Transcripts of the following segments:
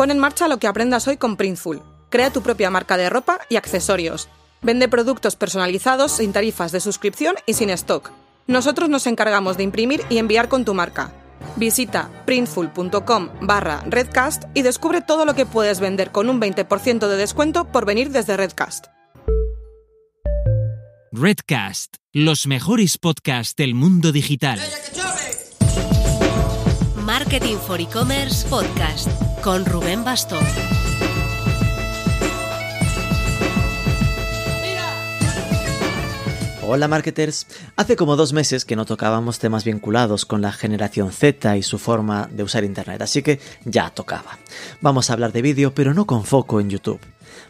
Pon en marcha lo que aprendas hoy con Printful. Crea tu propia marca de ropa y accesorios. Vende productos personalizados sin tarifas de suscripción y sin stock. Nosotros nos encargamos de imprimir y enviar con tu marca. Visita printful.com barra redcast y descubre todo lo que puedes vender con un 20% de descuento por venir desde Redcast. Redcast, los mejores podcasts del mundo digital. Marketing for E-Commerce Podcast con Rubén Bastón. Hola marketers, hace como dos meses que no tocábamos temas vinculados con la generación Z y su forma de usar Internet, así que ya tocaba. Vamos a hablar de vídeo, pero no con foco en YouTube.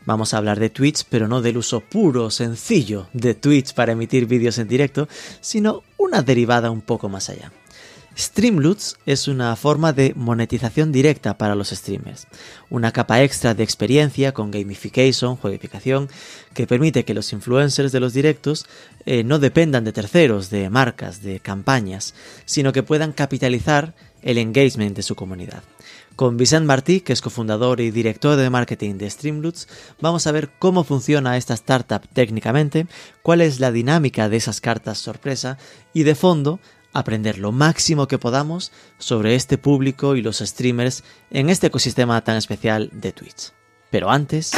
Vamos a hablar de Twitch, pero no del uso puro, sencillo de Twitch para emitir vídeos en directo, sino una derivada un poco más allá. Streamloots es una forma de monetización directa para los streamers, una capa extra de experiencia con gamification, juegificación, que permite que los influencers de los directos eh, no dependan de terceros, de marcas, de campañas, sino que puedan capitalizar el engagement de su comunidad. Con Vicent Martí, que es cofundador y director de marketing de Streamloots, vamos a ver cómo funciona esta startup técnicamente, cuál es la dinámica de esas cartas sorpresa y de fondo aprender lo máximo que podamos sobre este público y los streamers en este ecosistema tan especial de Twitch. Pero antes...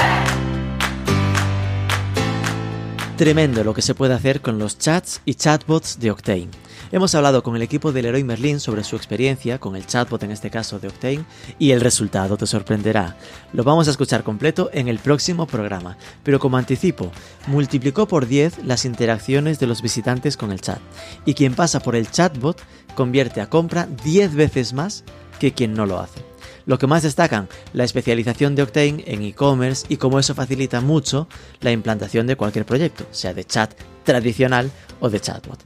Tremendo lo que se puede hacer con los chats y chatbots de Octane. Hemos hablado con el equipo del Leroy Merlin sobre su experiencia con el chatbot en este caso de Octane y el resultado te sorprenderá. Lo vamos a escuchar completo en el próximo programa, pero como anticipo, multiplicó por 10 las interacciones de los visitantes con el chat y quien pasa por el chatbot convierte a compra 10 veces más que quien no lo hace. Lo que más destacan, la especialización de Octane en e-commerce y cómo eso facilita mucho la implantación de cualquier proyecto, sea de chat tradicional o de chatbot.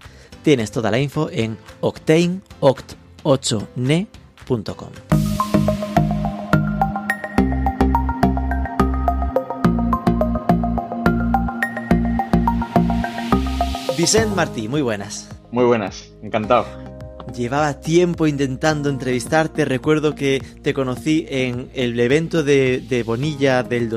Tienes toda la info en octaneoct8ne.com. Vicent Martí, muy buenas. Muy buenas, encantado. Llevaba tiempo intentando entrevistarte. Recuerdo que te conocí en el evento de, de Bonilla del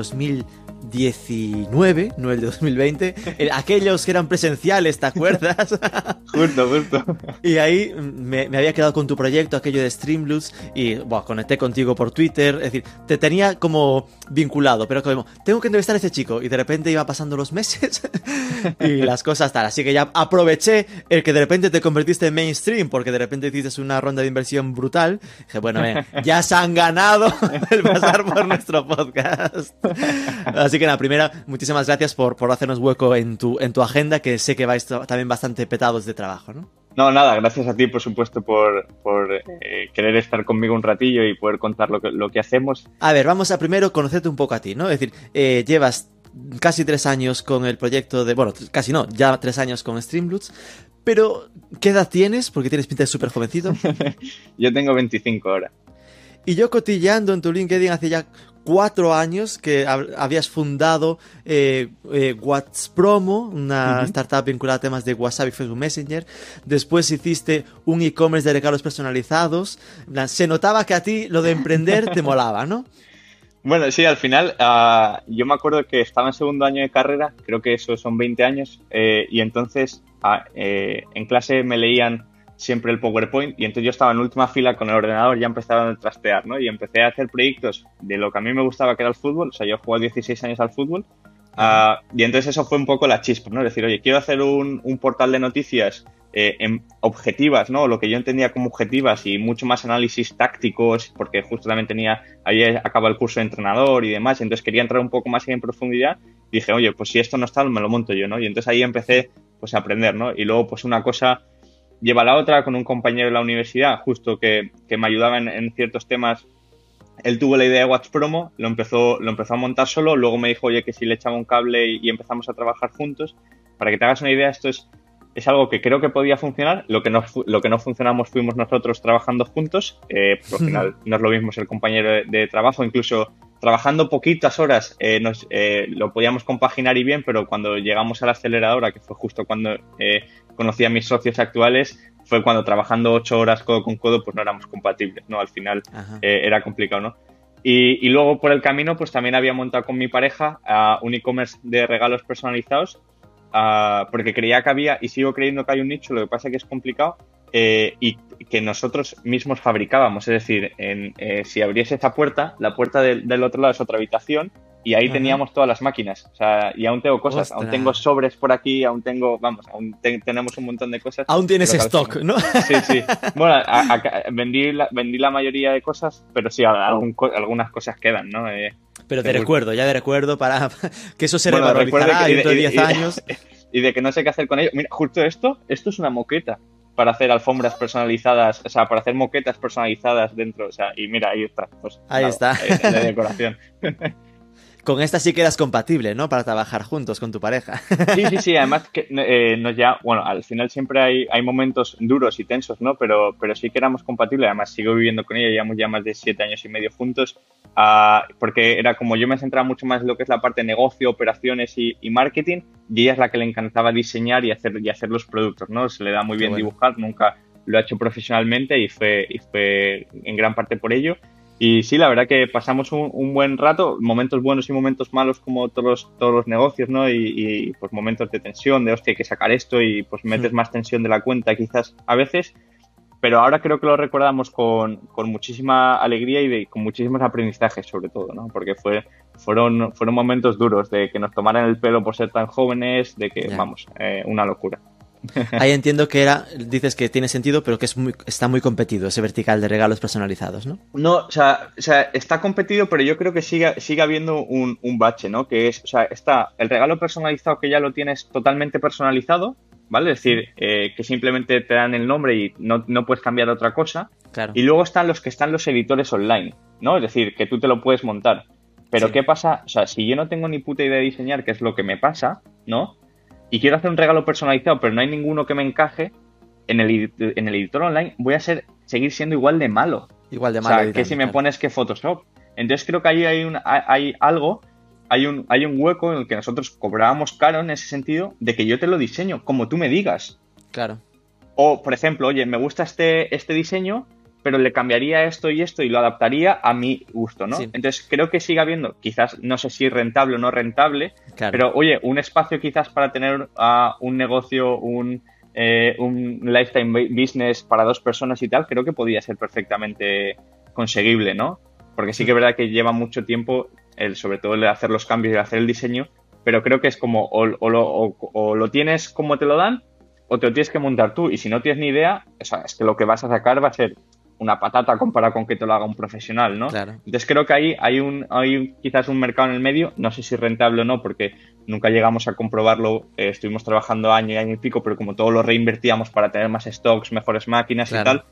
2019, no el de 2020. El- aquellos que eran presenciales, ¿te acuerdas? Justo, justo. y ahí me, me había quedado con tu proyecto, aquello de Streamloots, y bueno, conecté contigo por Twitter. Es decir, te tenía como vinculado, pero como, tengo que entrevistar a este chico. Y de repente iba pasando los meses y las cosas tal. Así que ya aproveché el que de repente te convertiste en mainstream, porque de repente hiciste una ronda de inversión brutal. Dije, bueno, ven, ya se han ganado el pasar por nuestro podcast. Así que nada, primera, muchísimas gracias por, por hacernos hueco en tu, en tu agenda, que sé que vais también bastante petados de trabajo, ¿no? No, nada, gracias a ti, por supuesto, por, por eh, querer estar conmigo un ratillo y poder contar lo que, lo que hacemos. A ver, vamos a primero conocerte un poco a ti, ¿no? Es decir, eh, llevas casi tres años con el proyecto de. Bueno, casi no, ya tres años con Streamloots. Pero, ¿qué edad tienes? Porque tienes pinta de súper jovencito. Yo tengo 25 ahora. Y yo cotilleando en tu LinkedIn hace ya cuatro años que hab- habías fundado eh, eh, WhatsPromo, una startup vinculada a temas de WhatsApp y Facebook Messenger. Después hiciste un e-commerce de regalos personalizados. Se notaba que a ti lo de emprender te molaba, ¿no? Bueno, sí, al final, ah, yo me acuerdo que estaba en segundo año de carrera, creo que eso son 20 años, eh, y entonces ah, eh, en clase me leían siempre el PowerPoint y entonces yo estaba en última fila con el ordenador, ya empezaba a trastear, ¿no? Y empecé a hacer proyectos de lo que a mí me gustaba, que era el fútbol, o sea, yo jugado 16 años al fútbol, ah, y entonces eso fue un poco la chispa, ¿no? Es decir, oye, quiero hacer un, un portal de noticias eh, en objetivas, ¿no? Lo que yo entendía como objetivas y mucho más análisis tácticos, porque justo también tenía, había acabado el curso de entrenador y demás, entonces quería entrar un poco más en profundidad dije, oye, pues si esto no está, me lo monto yo, ¿no? Y entonces ahí empecé pues a aprender, ¿no? Y luego pues una cosa lleva la otra con un compañero de la universidad, justo que, que me ayudaba en, en ciertos temas. Él tuvo la idea de Watch Promo, lo empezó, lo empezó a montar solo, luego me dijo, oye, que si le echaba un cable y, y empezamos a trabajar juntos. Para que te hagas una idea, esto es, es algo que creo que podía funcionar. Lo que no, lo que no funcionamos fuimos nosotros trabajando juntos. Eh, al final no es lo mismo ser compañero de, de trabajo, incluso trabajando poquitas horas eh, nos, eh, lo podíamos compaginar y bien, pero cuando llegamos a la aceleradora, que fue justo cuando eh, conocí a mis socios actuales, fue cuando trabajando ocho horas codo con codo, pues no éramos compatibles, ¿no? Al final eh, era complicado, ¿no? Y, y luego por el camino, pues también había montado con mi pareja un e-commerce de regalos personalizados, ah, porque creía que había, y sigo creyendo que hay un nicho, lo que pasa es que es complicado, eh, y que nosotros mismos fabricábamos. Es decir, en, eh, si abriese esa puerta, la puerta del, del otro lado es otra habitación, y ahí Ajá. teníamos todas las máquinas. O sea, y aún tengo cosas, aún Ostras. tengo sobres por aquí, aún tengo, vamos, aún te- tenemos un montón de cosas. Aún tienes stock, ¿no? Sí, sí. Bueno, a- a- vendí, la, vendí la mayoría de cosas, pero sí, algún algunas cosas quedan, ¿no? Eh, Pero Seguro. recuerdo, ya de recuerdo para que eso se Bueno, revalorizará dentro de y- 10 y- años. y de que no sé qué hacer con ello. Mira, justo esto, esto es una moqueta para hacer alfombras personalizadas, o sea, para hacer moquetas personalizadas dentro, o sea, y mira, ahí está. Pues, Ahí está. eh, De decoración. Con esta sí que eras compatible, ¿no? Para trabajar juntos con tu pareja. Sí, sí, sí, además que eh, nos ya, bueno, al final siempre hay, hay momentos duros y tensos, ¿no? Pero, pero sí que éramos compatibles, además sigo viviendo con ella, llevamos ya más de siete años y medio juntos, ah, porque era como yo me centraba mucho más en lo que es la parte de negocio, operaciones y, y marketing, y ella es la que le encantaba diseñar y hacer, y hacer los productos, ¿no? Se le da muy Qué bien bueno. dibujar, nunca lo ha hecho profesionalmente y fue, y fue en gran parte por ello. Y sí, la verdad que pasamos un, un buen rato, momentos buenos y momentos malos como todos los, todos los negocios, ¿no? Y, y, pues momentos de tensión, de hostia, hay que sacar esto y pues metes Hmm. más tensión de la cuenta quizás a veces. Pero ahora creo que lo recordamos con, con muchísima alegría y de, con muchísimos aprendizajes sobre todo, ¿no? Porque fue, fueron, fueron momentos duros de que nos tomaran el pelo por ser tan jóvenes, de que, Ya. vamos, eh, una locura. Ahí entiendo que era, dices que tiene sentido, pero que es muy, está muy competido ese vertical de regalos personalizados, ¿no? No, o sea, o sea, está competido, pero yo creo que sigue, sigue habiendo un, un bache, ¿no? Que es, o sea, está el regalo personalizado que ya lo tienes totalmente personalizado, ¿vale? Es decir, eh, que simplemente te dan el nombre y no, no puedes cambiar otra cosa. Claro. Y luego están los que están los editores online, ¿no? Es decir, que tú te lo puedes montar. Pero Sí. ¿qué pasa? O sea, si yo no tengo ni puta idea de diseñar, que es lo que me pasa, ¿no? Y quiero hacer un regalo personalizado, pero no hay ninguno que me encaje, en el, en el editor online voy a ser, seguir siendo igual de malo. Igual de O malo. sea, que si me claro. pones que Photoshop. Entonces creo que ahí hay, un, hay, hay algo, hay un, hay un hueco en el que nosotros cobrábamos caro en ese sentido de que yo te lo diseño como tú me digas. Claro. O, por ejemplo, oye, me gusta este, este diseño, pero le cambiaría esto y esto y lo adaptaría a mi gusto, ¿no? Sí. Entonces creo que sigue habiendo, quizás no sé si rentable o no rentable, Claro. pero oye, un espacio quizás para tener ah, un negocio, un, eh, un lifetime bu- business para dos personas y tal, creo que podría ser perfectamente conseguible, ¿no? Porque sí que es verdad que lleva mucho tiempo, el, sobre todo el hacer los cambios y el hacer el diseño, pero creo que es como o, o lo, o- o lo tienes como te lo dan o te lo tienes que montar tú. Y si no tienes ni idea, o sea, es que lo que vas a sacar va a ser una patata comparado con que te lo haga un profesional, ¿no? Claro. Entonces creo que ahí hay un, hay quizás un mercado en el medio, no sé si rentable o no, porque nunca llegamos a comprobarlo, eh, estuvimos trabajando año y año y pico, pero como todo lo reinvertíamos para tener más stocks, mejores máquinas Claro. y tal.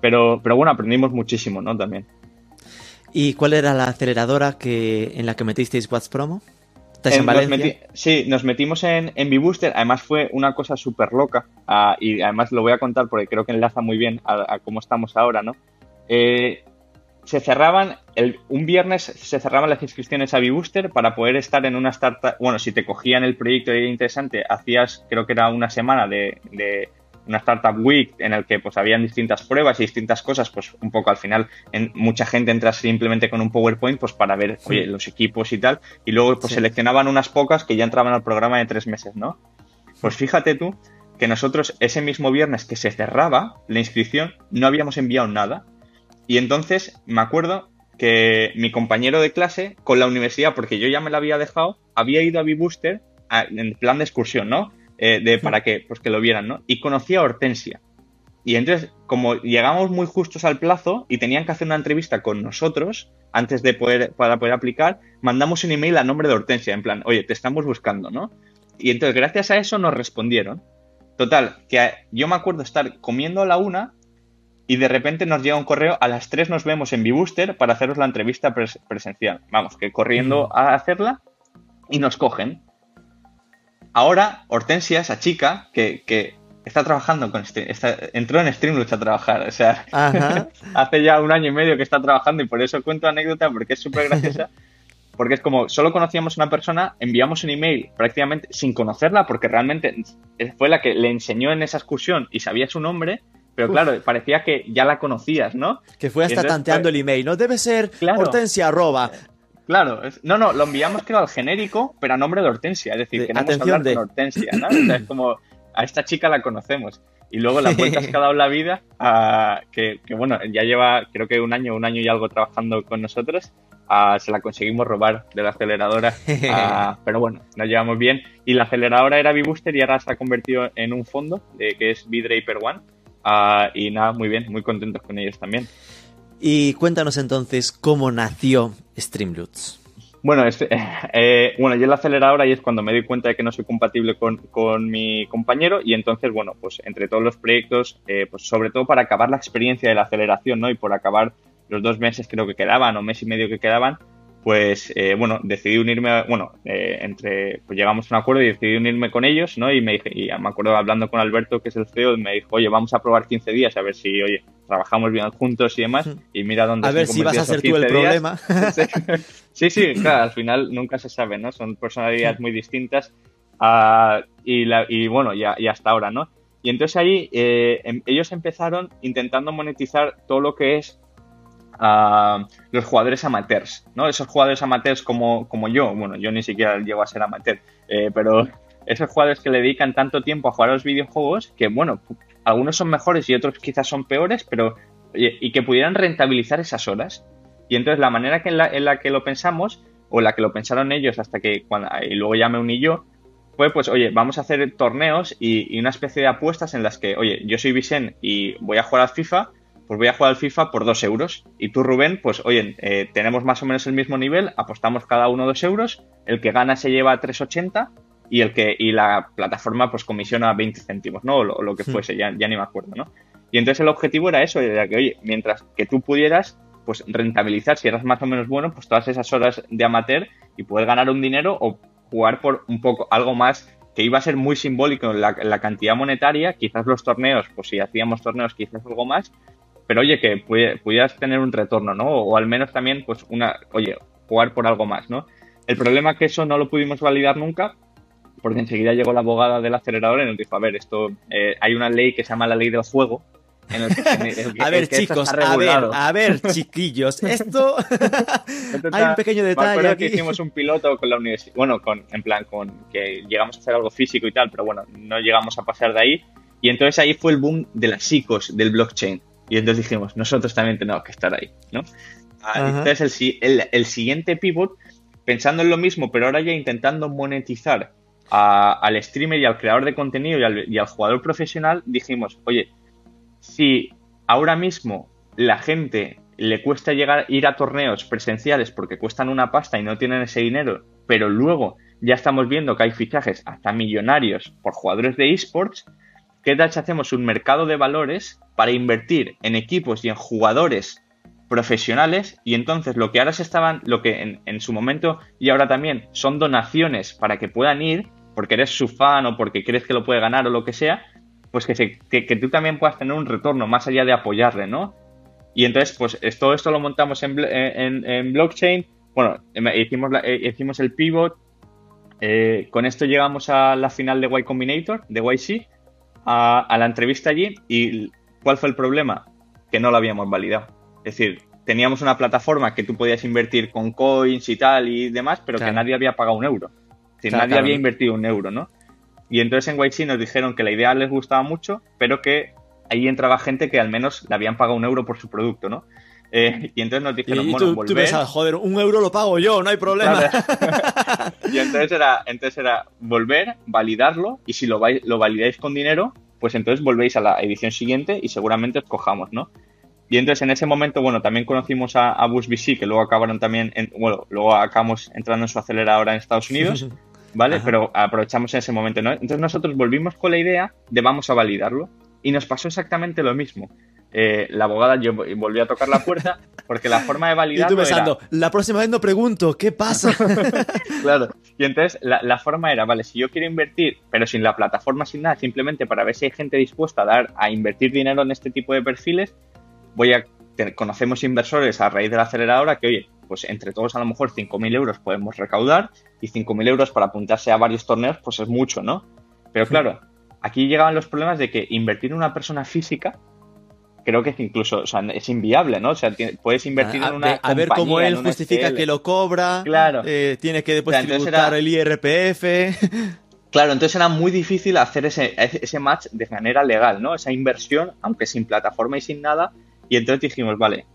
Pero, pero bueno, aprendimos muchísimo, ¿no? También. ¿Y cuál era la aceleradora que, en la que metisteis What's Promo? ¿Estáis en, Eh, nos meti- sí, nos metimos en, en B-Booster. Además, fue una cosa súper loca. ah, y además lo voy a contar porque creo que enlaza muy bien a, a cómo estamos ahora, ¿no? Eh, se cerraban, el, un viernes se cerraban las inscripciones a B-Booster para poder estar en una startup. Bueno, si te cogían el proyecto y era interesante, hacías, creo que era una semana de, de una startup week en el que pues habían distintas pruebas y distintas cosas, pues un poco al final en, mucha gente entra simplemente con un PowerPoint pues para ver, oye, los equipos y tal, y luego pues Sí. seleccionaban unas pocas que ya entraban al programa de tres meses, ¿no? Pues fíjate tú que nosotros ese mismo viernes que se cerraba la inscripción no habíamos enviado nada. Y entonces me acuerdo que mi compañero de clase con la universidad, porque yo ya me la había dejado, había ido a B-Booster a- en plan de excursión, ¿no? Eh, de, para que, pues que lo vieran, ¿no? Y conocía a Hortensia. Y entonces, como llegamos muy justos al plazo y tenían que hacer una entrevista con nosotros antes de poder, para poder aplicar, mandamos un email a nombre de Hortensia, en plan, oye, te estamos buscando, ¿no? Y entonces, gracias a eso, nos respondieron. Total, que yo me acuerdo estar comiendo a la una y de repente nos llega un correo, a las 3 nos vemos en B-Booster para haceros la entrevista pres- presencial. Vamos, que corriendo a hacerla y nos cogen. Ahora, Hortensia, esa chica que, que está trabajando con... Está- entró en Streamlabs a trabajar, o sea, hace ya un año y medio que está trabajando y por eso cuento anécdota porque es súper graciosa. Porque es como, solo conocíamos a una persona, enviamos un email prácticamente sin conocerla porque realmente fue la que le enseñó en esa excursión y sabía su nombre pero claro, parecía que ya la conocías, ¿no? Que fue hasta Entonces, tanteando fue- el email, ¿no? Debe ser Claro. hortensia arroba. Claro, es- no, no, lo enviamos creo al genérico, pero a nombre de Hortensia, es decir, De- queremos atención hablar de- con Hortensia, ¿no? O sea, es como, a esta chica la conocemos. Y luego las vueltas que ha dado la vida, ah, que, que, bueno, ya lleva creo que un año, un año y algo trabajando con nosotros, ah, se la conseguimos robar de la aceleradora, ah, pero bueno, nos llevamos bien. Y la aceleradora era B-Booster y ahora se ha convertido en un fondo, de, que es B-Draper One, y nada, muy bien, muy contentos con ellos también. Y cuéntanos entonces cómo nació Streamloots. Bueno, eh, bueno, yo en la aceleradora y es cuando me doy cuenta de que no soy compatible con, con mi compañero y entonces, bueno, pues entre todos los proyectos, eh, pues sobre todo para acabar la experiencia de la aceleración, ¿no? Y por acabar los dos meses creo que quedaban o mes y medio que quedaban, pues, eh, bueno, decidí unirme, bueno, eh, entre, pues llegamos a un acuerdo y decidí unirme con ellos, ¿no? Y me dije, y me acuerdo hablando con Alberto, que es el CEO, me dijo, oye, vamos a probar 15 días a ver si, oye, trabajamos bien juntos y demás, y mira dónde A ver si vas a ser tú el 15 días. problema. Sí, sí, claro, al final nunca se sabe, ¿no? Son personalidades muy distintas y, la- y bueno, ya, y hasta ahora, ¿no? Y entonces ahí eh, em- ellos empezaron intentando monetizar todo lo que es ah, los jugadores amateurs, ¿no? Esos jugadores amateurs como, como yo, bueno, yo ni siquiera llego a ser amateur, eh, pero esos jugadores que le dedican tanto tiempo a jugar a los videojuegos que, bueno, algunos son mejores y otros quizás son peores, pero y que pudieran rentabilizar esas horas. Y entonces la manera en, la, en la que lo pensamos, o la que lo pensaron ellos hasta que cuando, y luego ya me uní yo, fue pues, oye, vamos a hacer torneos y, y una especie de apuestas en las que, oye, yo soy Vicen y voy a jugar al FIFA, pues voy a jugar al FIFA por dos euros. Y tú, Rubén, pues, oye, eh, tenemos más o menos el mismo nivel, apostamos cada uno dos euros, el que gana se lleva 3,80 y el que y la plataforma pues comisiona 20 céntimos, ¿no? O lo, que fuese, ya, ya ni me acuerdo, ¿no? Y entonces el objetivo era eso, era que, oye, mientras que tú pudieras pues rentabilizar, si eras más o menos bueno, pues todas esas horas de amateur y poder ganar un dinero o jugar por un poco algo más que iba a ser muy simbólico la, la cantidad monetaria, quizás los torneos, pues si hacíamos torneos quizás algo más, pero oye, que pudi- pudieras tener un retorno, ¿no? O al menos también, pues una, oye, jugar por algo más, ¿no? El problema es que eso no lo pudimos validar nunca, porque enseguida llegó la abogada del acelerador y nos dijo, a ver, esto, eh, hay una ley que se llama la ley del juego, en el que, en el A ver, chicos, a ver, a ver, chiquillos, esto hay un pequeño detalle aquí. que hicimos un piloto con la universidad, bueno, con, en plan, con que llegamos a hacer algo físico y tal, pero bueno, no llegamos a pasar de ahí. Y entonces ahí fue el boom de las psicos del blockchain. Y entonces dijimos, nosotros también tenemos que estar ahí, ¿no? Ah, Ajá. Entonces el, el, el siguiente pivot, pensando en lo mismo, pero ahora ya intentando monetizar a- al streamer y al creador de contenido y al, y al jugador profesional, dijimos, oye, si ahora mismo la gente le cuesta llegar ir a torneos presenciales porque cuestan una pasta y no tienen ese dinero, pero luego ya estamos viendo que hay fichajes hasta millonarios por jugadores de esports, ¿qué tal hacemos un mercado de valores para invertir en equipos y en jugadores profesionales y entonces lo que ahora se estaban, lo que en, su momento y ahora también son donaciones para que puedan ir porque eres su fan o porque crees que lo puede ganar o lo que sea, pues que, que, tú también puedas tener un retorno más allá de apoyarle, ¿no? Y entonces, pues es- todo esto lo montamos en, en, blockchain. Bueno, em- hicimos, eh, hicimos el pivot. eh, con esto llegamos a la final de Y Combinator, de YC, a, a la entrevista allí. ¿Y cuál fue el problema? Que no lo habíamos validado. Es decir, teníamos una plataforma que tú podías invertir con coins y tal y demás, pero Claro. que nadie había pagado un euro. Claro, nadie claro. había invertido un euro, ¿no? Y entonces en YC nos dijeron que la idea les gustaba mucho, pero que ahí entraba gente que al menos le habían pagado un euro por su producto, ¿no? Eh, y entonces nos dijeron, y bueno, tú, tú volver. pensabas, joder, un euro lo pago yo, no hay problema. Claro. y entonces era, entonces era volver, validarlo, y si lo, vai- lo validáis con dinero, pues entonces volvéis a la edición siguiente y seguramente os cojamos, ¿no? Y entonces en ese momento, bueno, también conocimos a, a BusBC, que luego acabaron también, en- bueno, luego acabamos entrando en su aceleradora en Estados Unidos, ¿vale? Ajá. Pero aprovechamos en ese momento, ¿no? Entonces nosotros volvimos con la idea de vamos a validarlo. Y nos pasó exactamente lo mismo. Eh, la abogada, yo volví a tocar la puerta, porque la forma de Y validarlo tú era- pensando, la próxima vez no pregunto, ¿qué pasa? Claro. Y entonces la, la forma era, vale, si yo quiero invertir, pero sin la plataforma, sin nada, simplemente para ver si hay gente dispuesta a dar, a invertir dinero en este tipo de perfiles, voy a conocemos inversores a raíz de la aceleradora que, oye, pues entre todos a lo mejor 5.000 euros podemos recaudar y 5.000 euros para apuntarse a varios torneos, pues es mucho, ¿no? Pero claro, aquí llegaban los problemas de que invertir en una persona física creo que es incluso, o sea, es inviable, ¿no? O sea, puedes invertir a, en una. A ver cómo él justifica que lo cobra. Claro. Eh, tiene que después tributar el IRPF. Claro, entonces era muy difícil hacer ese, ese match de manera legal, ¿no? Esa inversión, aunque sin plataforma y sin nada. Y entonces dijimos, vale,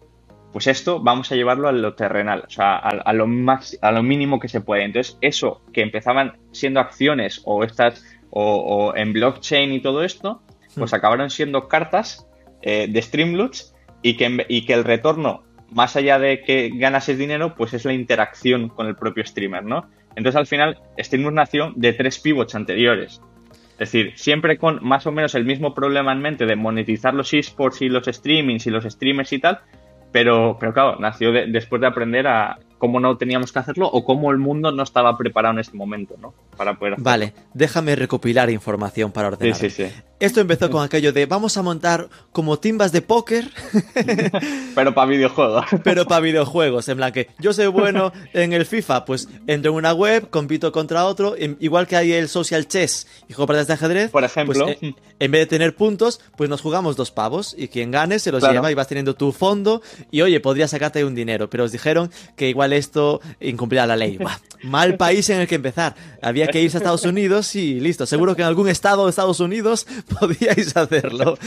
pues esto vamos a llevarlo a lo terrenal, o sea, a, lo, más, a lo mínimo que se puede. Entonces, eso que empezaban siendo acciones o estas, o, en blockchain y todo esto, pues hmm. acabaron siendo cartas eh, de Streamloots y que, y que el retorno, más allá de que ganases dinero, pues es la interacción con el propio streamer, ¿no? Entonces, al final, Streamloots nació de tres pivots anteriores. Es decir, siempre con más o menos el mismo problema en mente de monetizar los esports y los streamings y los streamers y tal, pero, pero claro, nació después de aprender a cómo no teníamos que hacerlo o cómo el mundo no estaba preparado en ese momento, ¿no? Para poder hacerlo. Vale, déjame recopilar información para ordenar. Sí, sí, sí. Esto empezó con aquello de vamos a montar como timbas de póker. Pero para videojuegos. Pero para videojuegos. En plan que yo soy bueno en el FIFA, pues entro en una web, compito contra otro. Igual que hay el social chess y juego partidas de ajedrez. Por ejemplo. Pues, eh, en vez de tener puntos, pues nos jugamos dos pavos. Y quien gane se los lleva y vas teniendo tu fondo. Y oye, podría sacarte un dinero. Pero os dijeron que igual esto incumplía la ley. mal país en el que empezar. Había que irse a Estados Unidos y listo. Seguro que en algún estado de Estados Unidos podíais hacerlo.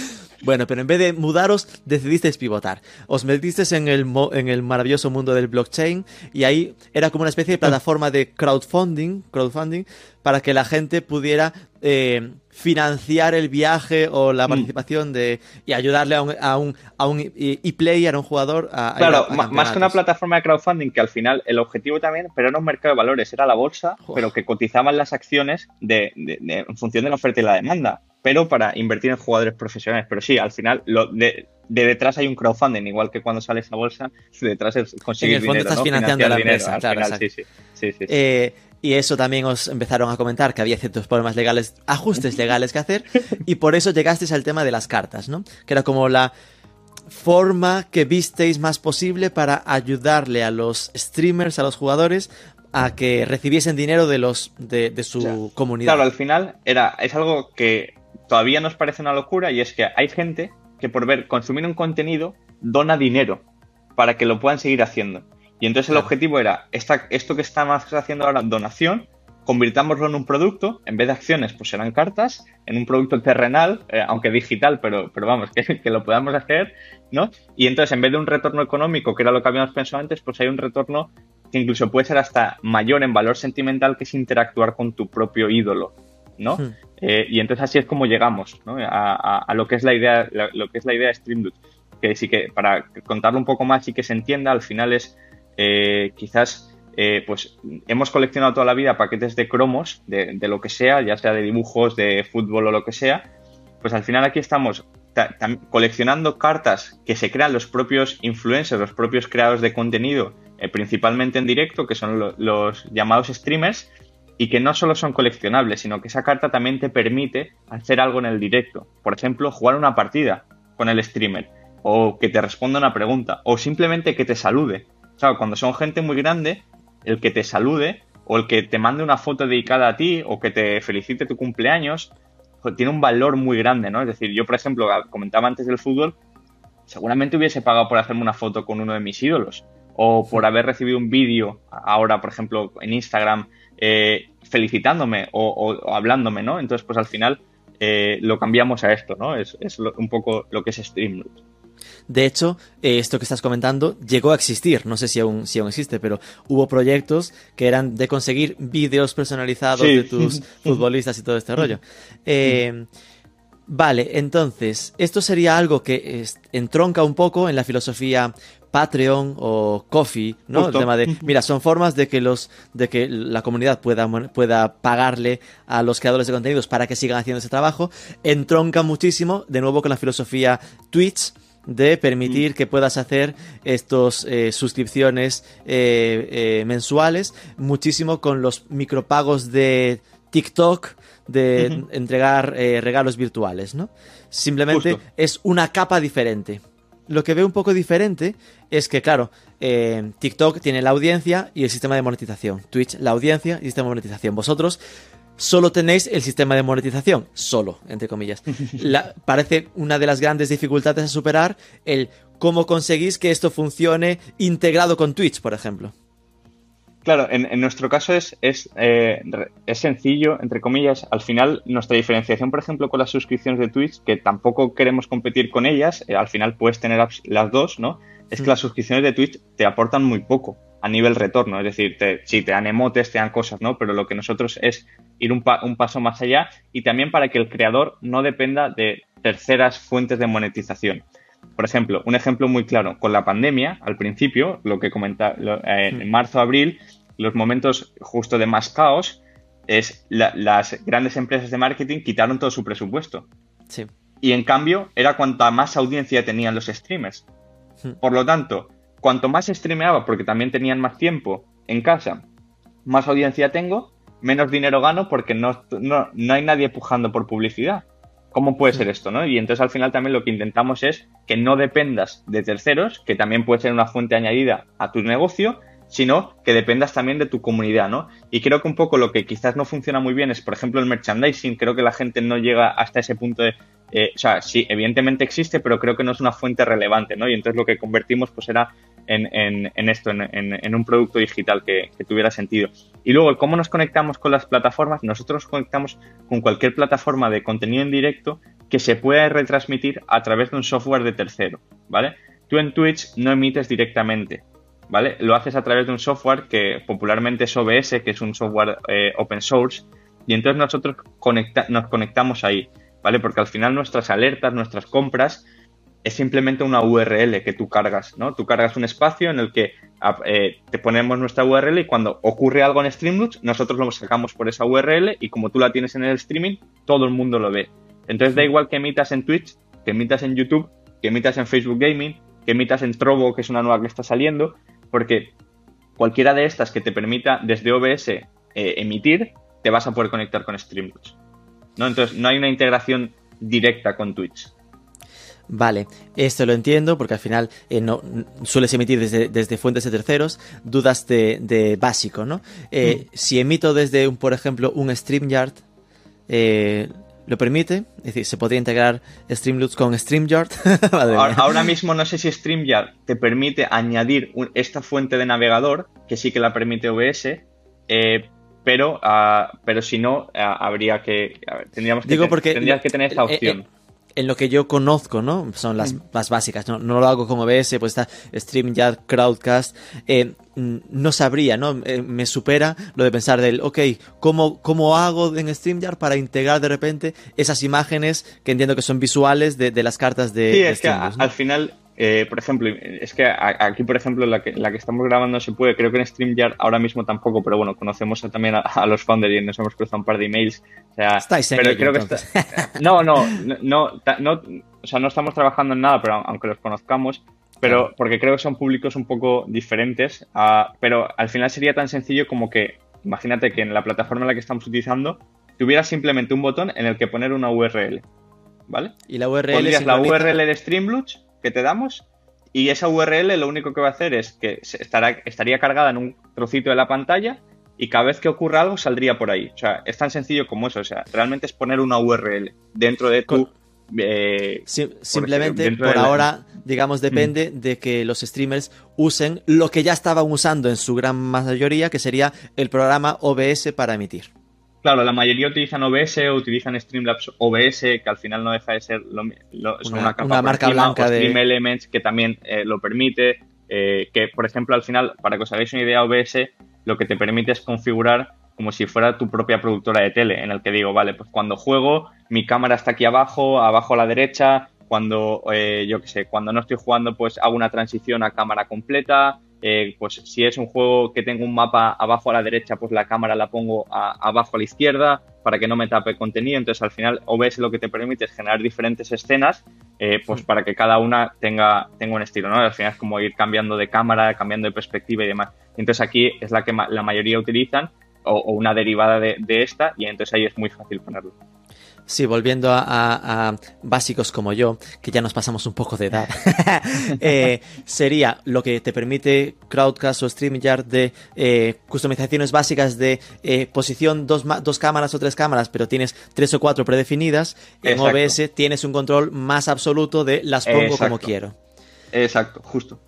Bueno, pero en vez de mudaros, decidisteis pivotar. Os metisteis en el, en el maravilloso mundo del blockchain y ahí era como una especie de plataforma de crowdfunding, crowdfunding para que la gente pudiera eh, financiar el viaje o la mm. participación de y ayudarle a un, a un, a un e-player, a un jugador a, Claro, más que una plataforma de crowdfunding que al final el objetivo también, pero era un mercado de valores, era la bolsa, pero que cotizaban las acciones de, en función de la oferta y la demanda pero para invertir en jugadores profesionales. Pero sí, al final lo de, detrás hay un crowdfunding, igual que cuando sales a bolsa, detrás es conseguir En el fondo estás financiando la empresa, claro, sí, sí, sí, eh, y eso también os empezaron a comentar que había ciertos problemas legales, ajustes legales que hacer, y por eso llegasteis al tema de las cartas, ¿no? Que era como la forma que visteis más posible para ayudarle a los streamers, a los jugadores, a que recibiesen dinero de los de, su comunidad. Claro, al final era, es algo que todavía nos parece una locura y es que hay gente que por ver consumir un contenido dona dinero para que lo puedan seguir haciendo. Y entonces el objetivo era esta, esto que estamos haciendo ahora, donación, convirtámoslo en un producto, en vez de acciones, pues serán cartas, en un producto terrenal, eh, aunque digital, pero, pero vamos, que, que, lo podamos hacer, ¿no? Y entonces en vez de un retorno económico, que era lo que habíamos pensado antes, pues hay un retorno que incluso puede ser hasta mayor en valor sentimental, que es interactuar con tu propio ídolo, ¿no? Hmm. Eh, y entonces así es como llegamos ¿no? a, a, lo que es la idea, lo que es la idea de Streamlit. Que sí que para contarlo un poco más y que se entienda, al final es eh, quizás eh, pues hemos coleccionado toda la vida paquetes de cromos, de, de, lo que sea, ya sea de dibujos, de fútbol o lo que sea. Pues al final aquí estamos coleccionando cartas que se crean los propios influencers, los propios creadores de contenido, principalmente en directo, que son los llamados streamers, y que no solo son coleccionables, sino que esa carta también te permite hacer algo en el directo. Por ejemplo, jugar una partida con el streamer, o que te responda una pregunta, o simplemente que te salude. O sea, cuando son gente muy grande, el que te salude, o el que te mande una foto dedicada a ti, o que te felicite tu cumpleaños, tiene un valor muy grande, ¿no? Es decir, yo, por ejemplo, comentaba antes del fútbol, seguramente hubiese pagado por hacerme una foto con uno de mis ídolos, o por haber recibido un vídeo ahora, por ejemplo, en Instagram eh, felicitándome o, hablándome, ¿no? Entonces, pues al final eh, lo cambiamos a esto, ¿no? Es, un poco lo que es Streamlit. De hecho, eh, esto que estás comentando llegó a existir, no sé si aún, si aún existe, pero hubo proyectos que eran de conseguir vídeos personalizados de tus futbolistas y todo este rollo. vale, entonces, esto sería algo que entronca un poco en la filosofía Patreon o Coffee, ¿no? El tema de, mira, son formas de que los, de que la comunidad pueda, pueda pagarle a los creadores de contenidos para que sigan haciendo ese trabajo. Entronca muchísimo, de nuevo, con la filosofía Twitch de permitir que puedas hacer estos eh, suscripciones eh, eh, mensuales, muchísimo con los micropagos de TikTok, de entregar regalos virtuales, ¿no? Simplemente es una capa diferente lo que veo un poco diferente es que, claro, eh, TikTok tiene la audiencia y el sistema de monetización. Twitch, la audiencia y el sistema de monetización. Vosotros solo tenéis el sistema de monetización, solo, entre comillas. La, parece una de las grandes dificultades a superar el cómo conseguís que esto funcione integrado con Twitch, por ejemplo. Claro, en, nuestro caso es, es, eh, es, sencillo, entre comillas. Al final, nuestra diferenciación, por ejemplo, con las suscripciones de Twitch, que tampoco queremos competir con ellas, eh, al final puedes tener las dos, ¿no? Es que mm. las suscripciones de Twitch te aportan muy poco a nivel retorno. Es decir, te, sí, te dan emotes, te dan cosas, ¿no? Pero lo que nosotros es ir un, un paso más allá y también para que el creador no dependa de terceras fuentes de monetización. Por ejemplo, un ejemplo muy claro, con la pandemia, al principio, lo que comentaba eh, en marzo, abril, los momentos justo de más caos, es las grandes empresas de marketing quitaron todo su presupuesto. Sí. Y en cambio, era cuanta más audiencia tenían los streamers. Por lo tanto, cuanto más streameaba, porque también tenían más tiempo en casa, más audiencia tengo, menos dinero gano porque no, no, no hay nadie pujando por publicidad. ¿Cómo puede ser esto? ¿no? Y entonces al final también lo que intentamos es que no dependas de terceros, que también puede ser una fuente añadida a tu negocio, sino que dependas también de tu comunidad, ¿no? Y creo que un poco lo que quizás no funciona muy bien es, por ejemplo, el merchandising. Creo que la gente no llega hasta ese punto de, eh, o sea, sí, evidentemente existe, pero creo que no es una fuente relevante, ¿no? Y entonces lo que convertimos, pues, era en, esto, en, un producto digital que, que, tuviera sentido. Y luego, ¿cómo nos conectamos con las plataformas? Nosotros nos conectamos con cualquier plataforma de contenido en directo que se pueda retransmitir a través de un software de tercero, ¿vale? Tú en Twitch no emites directamente, ¿vale? Lo haces a través de un software que popularmente es OBS, que es un software eh, open source, y entonces nosotros nos conectamos ahí, ¿vale? Porque al final nuestras alertas, nuestras compras, es simplemente una URL que tú cargas, ¿no? Tú cargas un espacio en el que eh, te ponemos nuestra URL y cuando ocurre algo en Streamlabs, nosotros lo sacamos por esa URL y como tú la tienes en el streaming, todo el mundo lo ve. Entonces da igual que emitas en Twitch, que emitas en YouTube, que emitas en Facebook Gaming, que emitas en Trovo, que es una nueva que está saliendo, porque cualquiera de estas que te permita desde OBS eh, emitir, te vas a poder conectar con Streamlabs. ¿no? Entonces no hay una integración directa con Twitch. Vale, esto lo entiendo porque al final eh, no sueles emitir desde, fuentes de terceros, dudas de, básico, ¿no? Eh, mm. Si emito desde, un, por ejemplo, un StreamYard, eh, ¿lo permite? Es decir, ¿se podría integrar Streamlabs con StreamYard? ahora, mismo no sé si StreamYard te permite añadir esta fuente de navegador, que sí que la permite OBS, pero, ah, pero si no, ah, habría que... tendríamos que, Digo porque tendrías que tener esta opción en lo que yo conozco, ¿no? Son las más básicas, ¿no? No lo hago como OBS, pues está StreamYard, Crowdcast. Eh, mm, no sabría, ¿no? Eh, me supera lo de pensar del, ok, ¿cómo, ¿cómo hago en StreamYard para integrar de repente esas imágenes que entiendo que son visuales de, las cartas de. Sí, es que al final eh, por ejemplo, es que aquí, por ejemplo, la que, la que estamos grabando no se puede. Creo que en StreamYard ahora mismo tampoco, pero bueno, conocemos también a, los founders y nos hemos cruzado un par de emails. O sea, Estáis pero creo que no, no, no, no, o sea, no estamos trabajando en nada, pero aunque los conozcamos, pero porque creo que son públicos un poco diferentes. Ah, pero al final sería tan sencillo como que, imagínate que en la plataforma en la que estamos utilizando, tuvieras simplemente un botón en el que poner una URL. ¿Vale? Y la URL Pondrías la URL de Streamlabs que te damos y esa URL lo único que va a hacer es que estará, estaría cargada en un trocito de la pantalla y cada vez que ocurra algo saldría por ahí. O sea, es tan sencillo como eso. O sea, realmente es poner una URL dentro de tu... Eh, simplemente por, ahora, digamos, depende mm. de que los streamers usen lo que ya estaban usando en su gran mayoría, que sería el programa OBS para emitir. Claro, la mayoría utilizan OBS o utilizan Streamlabs OBS, que al final no deja de ser lo, una, una, marca blanca de Stream Elements que también eh, lo permite. Eh, que, por ejemplo, al final, para que os hagáis una idea, OBS lo que te permite es configurar como si fuera tu propia productora de tele, en el que digo, vale, pues cuando juego, mi cámara está aquí abajo, abajo a la derecha, cuando, eh, yo qué sé, cuando no estoy jugando, pues hago una transición a cámara completa, eh, pues si es un juego que tengo un mapa abajo a la derecha, pues la cámara la pongo abajo a la izquierda para que no me tape contenido. Entonces al final OBS lo que te permite es generar diferentes escenas, eh, pues para que cada una tenga, tenga un estilo, ¿no? Al final es como ir cambiando de cámara, cambiando de perspectiva y demás. Entonces aquí es la que la mayoría utilizan o, una derivada de, esta y entonces ahí es muy fácil ponerlo. Sí, volviendo a, a- a básicos como yo, que ya nos pasamos un poco de edad, eh, sería lo que te permite Crowdcast o StreamYard de eh, customizaciones básicas de eh, posición dos, dos cámaras o tres cámaras, pero tienes tres o cuatro predefinidas. En Exacto. OBS tienes un control más absoluto de las pongo como quiero. Exacto, justo.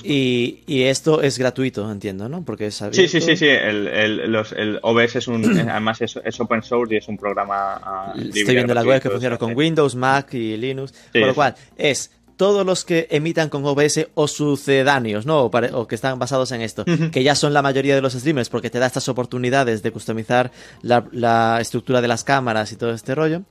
Justo. Y, y esto es gratuito, entiendo, ¿no? Porque es Sí, abierto. sí, sí, sí. El, el- los- el OBS es un, además es, es open source y es un programa ah, libre, Estoy viendo la web que funciona con. Windows, Mac y Linux. Sí, con lo cual, es todos los que emitan con OBS o sucedáneos, ¿no? O que están basados en esto, que ya son la mayoría de los streamers, porque te da estas oportunidades de customizar la, la estructura de las cámaras y todo este rollo.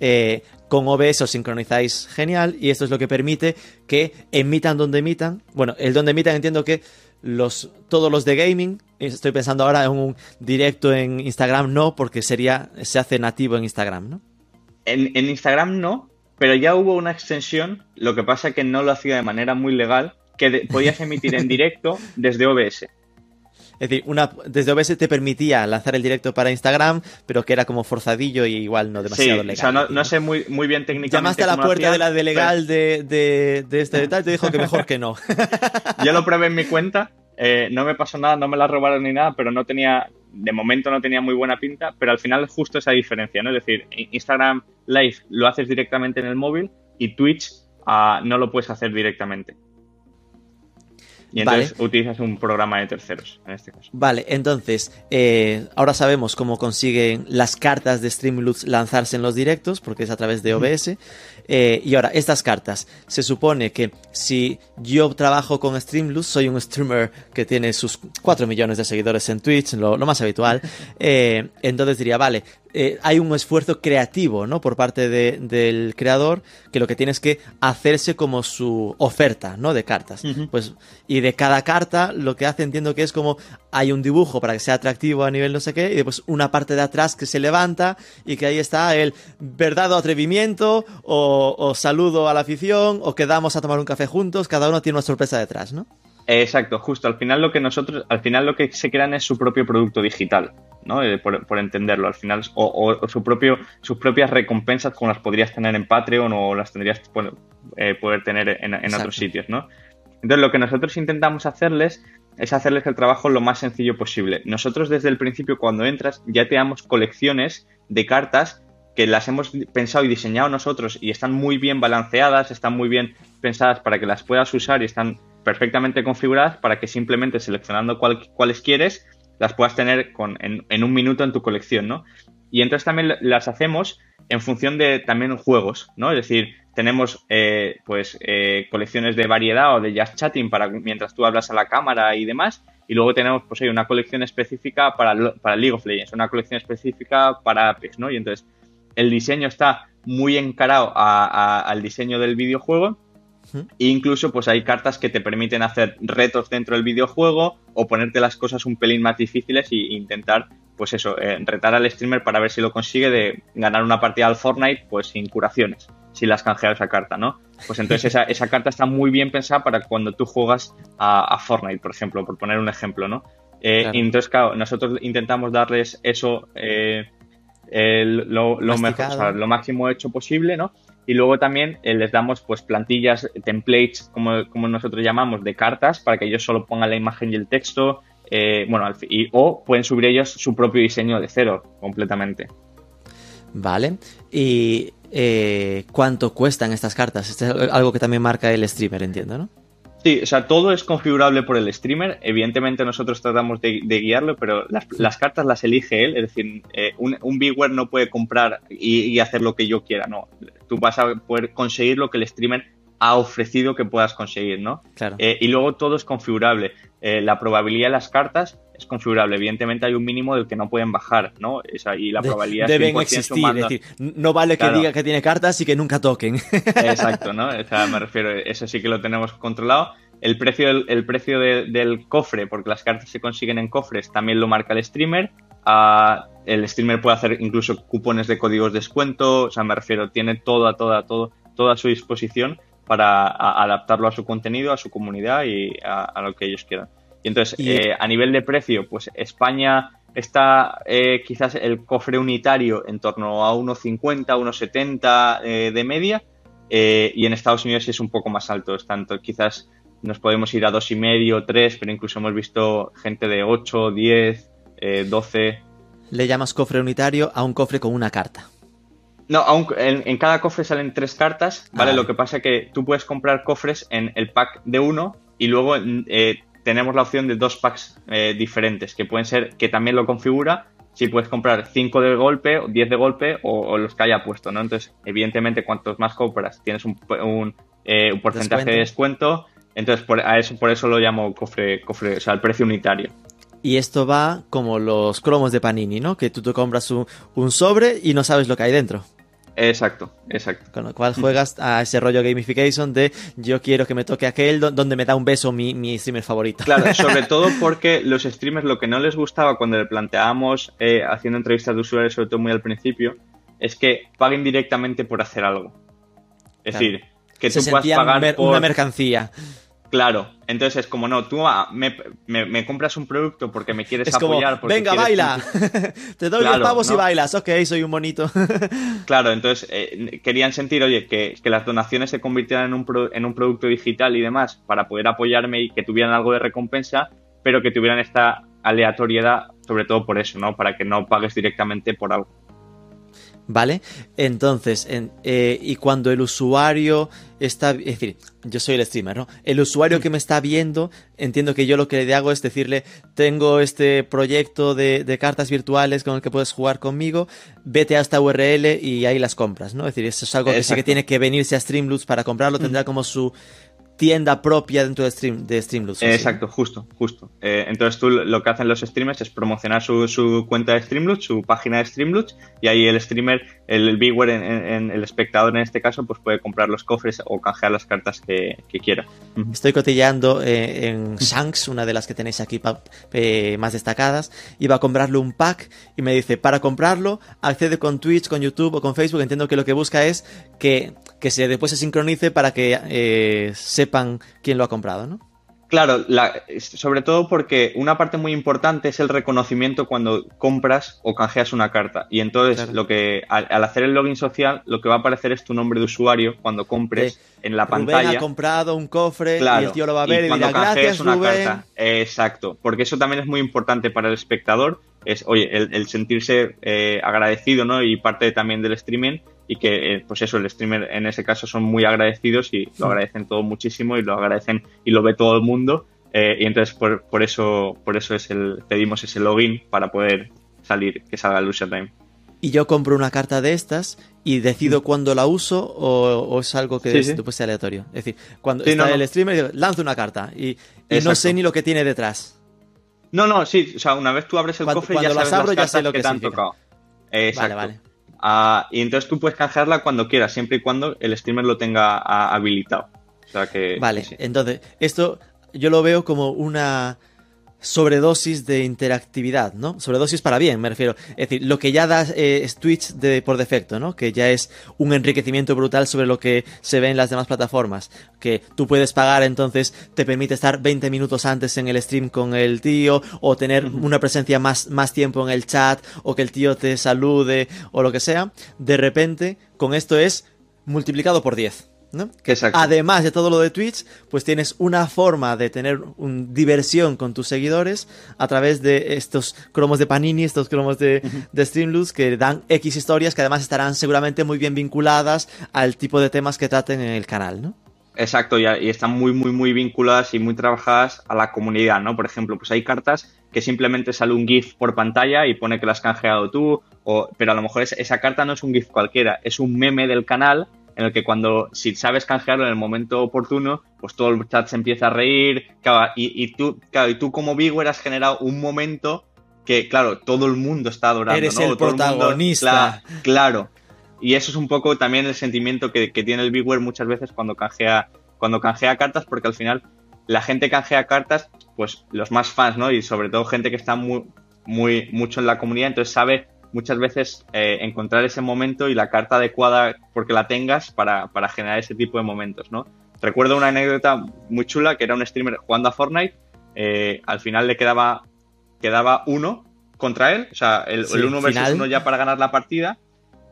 Eh, con OBS os sincronizáis genial y esto es lo que permite que emitan donde emitan. Bueno, el donde emitan entiendo que los todos los de gaming, estoy pensando ahora en un directo en Instagram, no, porque sería se hace nativo en Instagram, ¿no? En, en Instagram no, pero ya hubo una extensión, lo que pasa que no lo hacía de manera muy legal, que de- podías emitir en directo desde OBS. Es decir, una, desde OBS te permitía lanzar el directo para Instagram, pero que era como forzadillo y igual no Sí, demasiado legal. o sea, no, sé muy, muy bien técnicamente. Llamaste a la puerta de la de pero legal de, de, de este detalle y te dijo que mejor que no. Yo lo probé en mi cuenta, eh, no me pasó nada, no me la robaron ni nada, pero no tenía, de momento no tenía muy buena pinta, pero al final justo esa diferencia, ¿no? Es decir, Instagram Live lo haces directamente en el móvil y Twitch ah, no lo puedes hacer directamente. Y Vale. entonces utilizas un programa de terceros, en este caso. Vale, entonces, eh, ahora sabemos cómo consiguen las cartas de Streamlabs lanzarse en los directos, porque es a través de OBS. Eh, y ahora, estas cartas, se supone que si yo trabajo con Streamlabs, soy un streamer que tiene sus 4 millones de seguidores en Twitch, lo, lo más habitual, eh, entonces diría, vale, eh, hay un esfuerzo creativo, ¿no? Por parte de- del creador, que lo que tiene es que hacerse como su oferta, ¿no? De cartas. Pues, y de cada carta, lo que hace, entiendo que es como hay un dibujo para que sea atractivo a nivel no sé qué, y después una parte de atrás que se levanta y que ahí está el verdad o atrevimiento, o, o saludo a la afición, o quedamos a tomar un café juntos, cada uno tiene una sorpresa detrás, ¿no? Exacto, justo. Al final lo que nosotros, al final lo que se crean es su propio producto digital, ¿no? Eh, por, por entenderlo, al final, o, o- o su propio, sus propias recompensas como las podrías tener en Patreon o las tendrías bueno, eh, poder tener en, en otros sitios, ¿no? Entonces lo que nosotros intentamos hacerles es hacerles el trabajo lo más sencillo posible. Nosotros desde el principio cuando entras ya te damos colecciones de cartas que las hemos pensado y diseñado nosotros y están muy bien balanceadas, están muy bien pensadas para que las puedas usar y están perfectamente configuradas para que simplemente seleccionando cuál- cuáles quieres las puedas tener con, en, un minuto en tu colección, ¿no? Y entonces también las hacemos en función de también juegos, ¿no? Es decir, tenemos eh, pues eh, colecciones de variedad o de just chatting para mientras tú hablas a la cámara y demás. Y luego tenemos pues una colección específica para, para League of Legends, una colección específica para Apex, ¿no? Y entonces el diseño está muy encarado a- al diseño del videojuego. E incluso pues hay cartas que te permiten hacer retos dentro del videojuego o ponerte las cosas un pelín más difíciles e intentar pues eso, eh, retar al streamer para ver si lo consigue de ganar una partida al Fortnite pues sin curaciones, si las canjea esa carta, ¿no? Pues entonces esa, esa carta está muy bien pensada para cuando tú juegas a, a Fortnite, por ejemplo, por poner un ejemplo, ¿no? Eh, Claro. Entonces, claro, nosotros intentamos darles eso eh, el- lo, lo mejor, o sea, lo máximo hecho posible, ¿no? Y luego también eh, les damos pues plantillas, templates, como, como nosotros llamamos, de cartas, para que ellos solo pongan la imagen y el texto. eh, bueno, y, o pueden subir ellos su propio diseño de cero, completamente. Vale. ¿Y eh, cuánto cuestan estas cartas? Esto es algo que también marca el streamer, entiendo, ¿no? Sí, o sea, todo es configurable por el streamer. Evidentemente nosotros tratamos de, de guiarlo, pero las, las cartas las elige él. Es decir, eh, un, un viewer no puede comprar y, y hacer lo que yo quiera, no. Tú vas a poder conseguir lo que el streamer ha ofrecido que puedas conseguir, ¿no? Claro. Eh, y luego todo es configurable. Eh, la probabilidad de las cartas es configurable. Evidentemente hay un mínimo del que no pueden bajar, ¿no? Y la De- probabilidad es deben 100% existir, sumando- es decir, no vale que diga que tiene cartas y que nunca toquen. Exacto, ¿no? O sea, me refiero, eso sí que lo tenemos controlado. El precio, del, el precio de- del cofre, porque las cartas se consiguen en cofres, también lo marca el streamer. Ah, el streamer puede hacer incluso cupones de códigos de descuento. O sea, me refiero, tiene toda, toda, todo, toda a su disposición para a- adaptarlo a su contenido, a su comunidad y a, a lo que ellos quieran. Y entonces, Y- eh, a nivel de precio, pues España está eh, quizás el cofre unitario en torno a 1,50, 1,70 eh, de media eh, y en Estados Unidos es un poco más alto, tanto quizás nos podemos ir a 2,5, 3, pero incluso hemos visto gente de 8, 10, 12. Le llamas cofre unitario a un cofre con una carta. No, en, cada cofre salen tres cartas, ¿vale? Lo que pasa es que tú puedes comprar cofres en el pack de uno y luego eh, tenemos la opción de dos packs eh, diferentes, que pueden ser, que también lo configura, si puedes comprar cinco de golpe, o 10 de golpe o, los que haya puesto, ¿no? Entonces, evidentemente, cuantos más compras, tienes un, un, eh, porcentaje de descuento. Entonces, por, a eso, por eso lo llamo cofre, cofre, o sea, el precio unitario. Y esto va como los cromos de Panini, ¿no? Que tú te compras un sobre y no sabes lo que hay dentro. Exacto, exacto. Con lo cual juegas a ese rollo gamification de yo quiero que me toque aquel donde me da un beso mi, mi streamer favorito. Claro, sobre todo porque los streamers lo que no les gustaba cuando le planteábamos eh, haciendo entrevistas de usuarios, sobre todo muy al principio, es que paguen directamente por hacer algo. Es decir, que tú puedas pagar por... una mercancía. Claro, entonces es como no, tú ah, me, compras un producto porque me quieres apoyar. Venga, baila. Te doy los pavos y bailas. Ok, soy un bonito. claro, entonces eh, querían sentir, oye, que, las donaciones se convirtieran en un, en un producto digital y demás para poder apoyarme y que tuvieran algo de recompensa, pero que tuvieran esta aleatoriedad, sobre todo por eso, ¿no? Para que no pagues directamente por algo. ¿Vale? Entonces, eh, y cuando el usuario está, es decir, yo soy el streamer, ¿no? El usuario que me está viendo, entiendo que yo lo que le hago es decirle, tengo este proyecto de, cartas virtuales con el que puedes jugar conmigo, vete a esta URL y ahí las compras, ¿no? Es decir, eso es algo que sí que tiene que venirse a Streamloots para comprarlo, tendrá como su tienda propia dentro de, Stream, de Streamloots. Exacto, justo, justo. Eh, entonces tú lo que hacen los streamers es promocionar su, cuenta de Streamloots, su página de Streamloots, y ahí el streamer, el, viewer, en, el espectador en este caso, pues puede comprar los cofres o canjear las cartas que, quiera. Estoy cotilleando eh, en Shanks, una de las que tenéis aquí eh, más destacadas, iba a comprarle un pack y me dice, para comprarlo, accede con Twitch, con YouTube o con Facebook, entiendo que lo que busca es que, que se, después se sincronice para que se sepan quién lo ha comprado, ¿no? Claro, sobre todo porque una parte muy importante es el reconocimiento cuando compras o canjeas una carta. Y entonces, lo que al, hacer el login social, lo que va a aparecer es tu nombre de usuario cuando compres en la pantalla. ha comprado un cofre y el tío lo va a ver y, cuando dirá, gracias, una carta. Exacto, porque eso también es muy importante para el espectador. Es, oye, el, sentirse eh, agradecido, ¿no? Y parte también del streaming y que, eh, pues eso, el streamer en ese caso son muy agradecidos y lo agradecen todo muchísimo y lo agradecen y lo ve todo el mundo. Eh, y entonces por, por, eso por eso es el pedimos ese login para poder salir, que salga el username. Y yo compro una carta de estas y decido mm. cuándo la uso o, es algo que es aleatorio. Es decir, cuando está el streamer lanzo una carta y, no sé ni lo que tiene detrás. No, no, sí, o sea, una vez tú abres el cofre ya sabes las, ya sé lo que, te han tocado. Exacto. Vale, vale. Ah, y entonces tú puedes canjearla cuando quieras, siempre y cuando el streamer lo tenga ah, habilitado. O sea que, vale, entonces, esto yo lo veo como una sobredosis de interactividad, ¿no? Sobredosis para bien, me refiero. Es decir, lo que ya da eh, Twitch de, por defecto, ¿no? Que ya es un enriquecimiento brutal sobre lo que se ve en las demás plataformas. Que tú puedes pagar, entonces te permite estar 20 minutos antes en el stream con el tío, o tener una presencia más, más tiempo en el chat, o que el tío te salude, o lo que sea. De repente, con esto es multiplicado por 10. Además de todo lo de Twitch, pues tienes una forma de tener un, diversión con tus seguidores a través de estos cromos de Panini, estos cromos de, Streamloots que dan X historias que además estarán seguramente muy bien vinculadas al tipo de temas que traten en el canal, ¿no? Exacto, y, están muy, muy, muy vinculadas y muy trabajadas a la comunidad, ¿no? Por ejemplo, pues hay cartas que simplemente sale un GIF por pantalla y pone que las has canjeado tú, o, pero a lo mejor esa carta no es un GIF cualquiera, es un meme del canal en el que cuando, si sabes canjearlo en el momento oportuno, pues todo el chat se empieza a reír, y, tú, claro, y tú como viewer has generado un momento que, claro, todo el mundo está adorando. Eres el protagonista. claro, Y eso es un poco también el sentimiento que, tiene el viewer muchas veces cuando canjea, cuando canjea cartas, porque al final la gente canjea cartas, pues los más fans, ¿no? Y sobre todo gente que está muy, muy, mucho en la comunidad, entonces sabe muchas veces eh, encontrar ese momento y la carta adecuada porque la tengas para, generar ese tipo de momentos, ¿no? Recuerdo una anécdota muy chula que era un streamer jugando a Fortnite, eh, al final le quedaba, quedaba uno contra él, o sea, el, Sí, el uno versus final. uno ya para ganar la partida.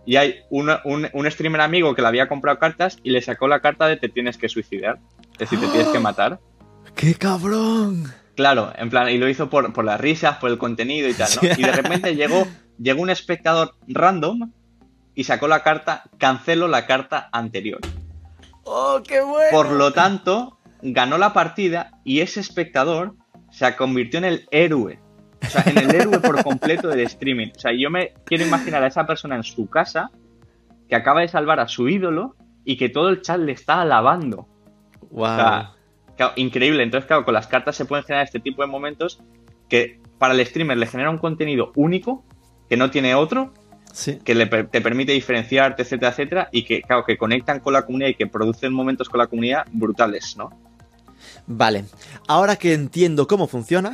Y hay una- un, un streamer amigo que le había comprado cartas y le sacó la carta de te tienes que suicidar. Es decir, te tienes que matar. ¡Qué cabrón! Claro, en plan, y lo hizo por, por las risas, por el contenido y tal. Y de repente llegó, llegó un espectador random y sacó la carta, cancelo la carta anterior. ¡Oh, qué bueno! Por lo tanto, ganó la partida y ese espectador se convirtió en el héroe. O sea, en el héroe por completo del streaming. O sea, yo me quiero imaginar a esa persona en su casa que acaba de salvar a su ídolo y que todo el chat le está alabando. ¡Wow! O sea, claro, increíble. Entonces, claro, con las cartas se pueden generar este tipo de momentos que para el streamer le genera un contenido único que no tiene otro, sí. que le te permite diferenciarte, etcétera, etcétera, y que, claro, que conectan con la comunidad y que producen momentos con la comunidad brutales, ¿no? Vale, ahora que entiendo cómo funciona,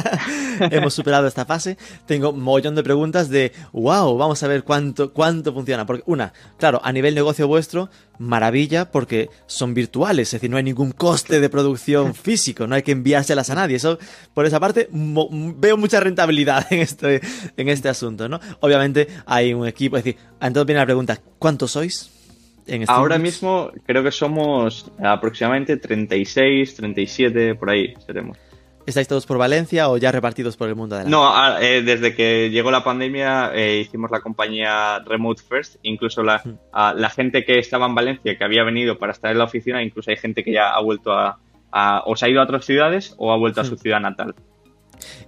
hemos superado esta fase, tengo un mollón de preguntas de, wow, vamos a ver cuánto, cuánto funciona. Porque una, claro, a nivel negocio vuestro, maravilla porque son virtuales, es decir, no hay ningún coste de producción físico, no hay que enviárselas a nadie. Eso, por esa parte, mo- veo mucha rentabilidad en este, en este asunto, ¿no? Obviamente hay un equipo, es decir, entonces viene la pregunta, ¿cuántos sois? En Steam Ahora mismo creo que somos aproximadamente 36, 37, por ahí seremos. ¿Estáis todos por Valencia o ya repartidos por el mundo adelante? No, a- eh, desde que llegó la pandemia eh, hicimos la compañía Remote First, incluso la, a- la gente que estaba en Valencia, que había venido para estar en la oficina, incluso hay gente que ya ha vuelto a, a- o se ha ido a otras ciudades o ha vuelto a su ciudad natal.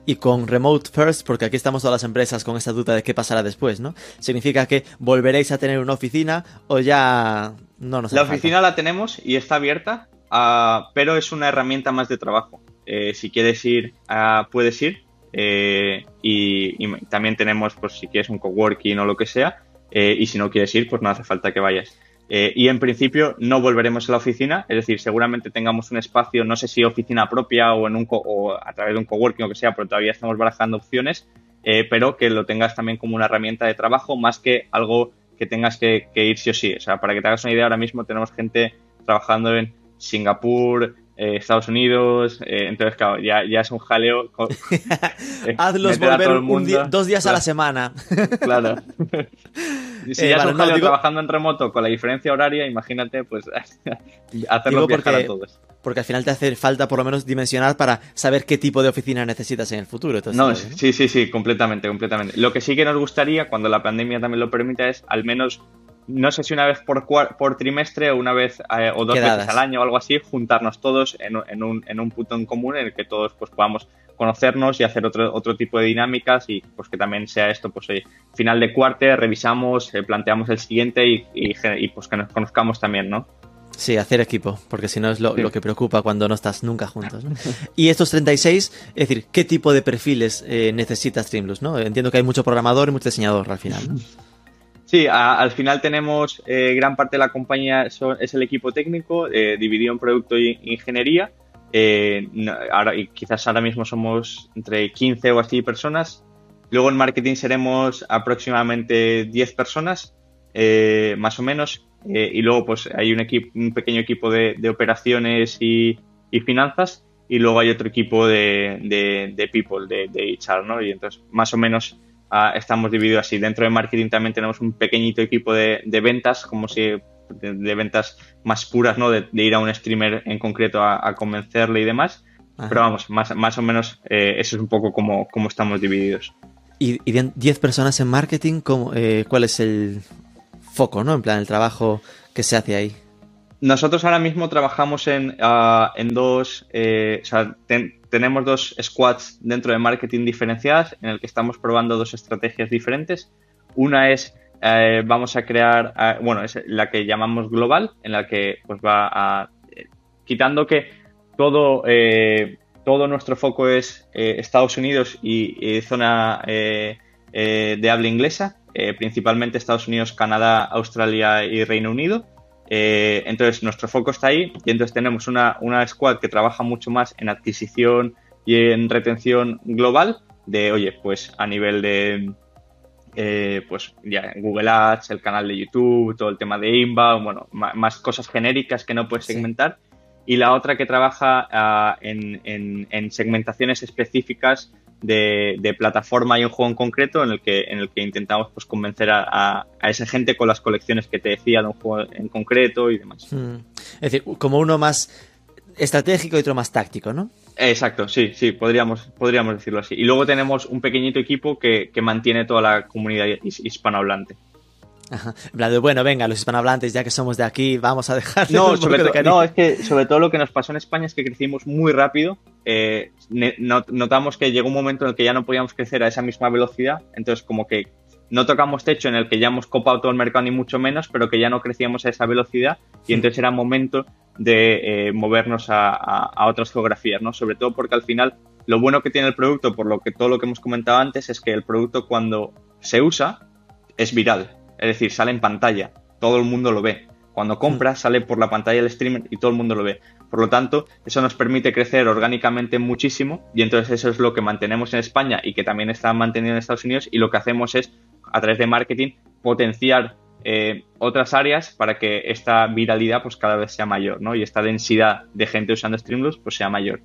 Y con Remote First, porque aquí estamos todas las empresas con esta duda de qué pasará después, ¿no? ¿Significa que volveréis a tener una oficina o ya no nos La falta? oficina la tenemos y está abierta, ah, pero es una herramienta más de trabajo. Eh, si quieres ir, ah, puedes ir. eh, y, y también tenemos, pues si quieres un coworking o lo que sea. eh, y si no quieres ir, pues no hace falta que vayas. Eh, y en principio no volveremos a la oficina, es decir, seguramente tengamos un espacio, no sé si oficina propia o, en un co- o a través de un coworking o que sea, pero todavía estamos barajando opciones, eh, pero que lo tengas también como una herramienta de trabajo más que algo que tengas que, que ir sí o sí. O sea, para que te hagas una idea, ahora mismo tenemos gente trabajando en Singapur, eh, Estados Unidos, eh, entonces claro, ya, ya es un jaleo. Hazlos volver un día- dos días a la semana. Claro. Si Eh, ya vale, no, digo- trabajando en remoto con la diferencia horaria, imagínate, pues hacerlo porque- a todos. Porque al final te hace falta por lo menos dimensionar para saber qué tipo de oficina necesitas en el futuro. Entonces, No, sí, sí, sí, completamente, completamente. Lo que sí que nos gustaría, cuando la pandemia también lo permita, es al menos, no sé si una vez por, cuar- por trimestre o una vez eh, o dos Quedadas. veces al año o algo así, juntarnos todos en, un- en un, en un punto en común en el que todos pues podamos conocernos y hacer otro, otro tipo de dinámicas y pues que también sea esto, pues oye, final de cuarte, revisamos, eh, planteamos el siguiente y, y, y, pues que nos conozcamos también, ¿no? Sí, hacer equipo, porque si no es lo, Sí. lo que preocupa cuando no estás nunca juntos. ¿no? Y estos 36, es decir, ¿qué tipo de perfiles eh, necesita Streamlabs? ¿no? Entiendo que hay mucho programador y mucho diseñador al final. ¿no? Sí, a- al final tenemos eh, gran parte de la compañía son- es el equipo técnico, eh, dividido en producto e ingeniería. Eh, quizás ahora mismo somos entre 15 o así personas. Luego en marketing seremos aproximadamente 10 personas, eh, más o menos. Eh, y luego pues hay un, equipo, un pequeño equipo de, operaciones y, finanzas. Y luego hay otro equipo de, de, de people, de, HR, ¿no? Y entonces más o menos Ah, estamos divididos así. Dentro de marketing también tenemos un pequeñito equipo de ventas, como si de, de ventas más puras, ¿no? De, de ir a un streamer en concreto a, a convencerle y demás. Ajá. Pero vamos, más, más o menos eh, eso es un poco como, como estamos divididos. Y, y de 10 personas en marketing, ¿cómo, eh, ¿cuál es el foco, no? En plan, el trabajo que se hace ahí. Nosotros ahora mismo trabajamos en, ah, en dos, eh, o sea, ten- tenemos dos squads dentro de marketing diferenciadas en el que estamos probando dos estrategias diferentes. Una es, eh, vamos a crear, ah, bueno, es la que llamamos global, en la que pues va a, eh, quitando que todo, eh, todo nuestro foco es eh, Estados Unidos y, y zona eh, eh, de habla inglesa, eh, principalmente Estados Unidos, Canadá, Australia y Reino Unido. Eh, entonces, nuestro foco está ahí y entonces tenemos una, una squad que trabaja mucho más en adquisición y en retención global de, oye, pues a nivel de, eh, pues ya Google Ads, el canal de YouTube, todo el tema de inbound, bueno, más cosas genéricas que no puedes Sí. segmentar. y la otra que trabaja ah, en, en- en segmentaciones específicas de, de plataforma y un juego en concreto en el que, en el que intentamos pues, convencer a, a- a esa gente con las colecciones que te decía de un juego en concreto y demás. Mm. Es decir, como uno más estratégico y otro más táctico, ¿no? Exacto, sí, sí, podríamos, podríamos decirlo así. Y luego tenemos un pequeñito equipo que, que mantiene toda la comunidad his- hispanohablante. Ajá. Bueno, venga, los hispanohablantes, ya que somos de aquí, vamos a dejar No, sobre no, es que sobre todo lo que nos pasó en España es que crecimos muy rápido. eh, notamos que llegó un momento en el que ya no podíamos crecer a esa misma velocidad. Entonces, como que no tocamos techo en el que ya hemos copado todo el mercado, ni mucho menos, pero que ya no crecíamos a esa velocidad. Y entonces era momento de eh, movernos a, a- a otras geografías, ¿no? Sobre todo porque al final lo bueno que tiene el producto, por lo que todo lo que hemos comentado antes, es que el producto cuando se usa es viral. Es decir, sale en pantalla, todo el mundo lo ve. Cuando compras, sale por la pantalla del streamer y todo el mundo lo ve. Por lo tanto, eso nos permite crecer orgánicamente muchísimo y entonces eso es lo que mantenemos en España y que también está mantenido en Estados Unidos y lo que hacemos es, a través de marketing, potenciar eh, otras áreas para que esta viralidad pues cada vez sea mayor, ¿no? Y esta densidad de gente usando Streamlabs pues sea mayor.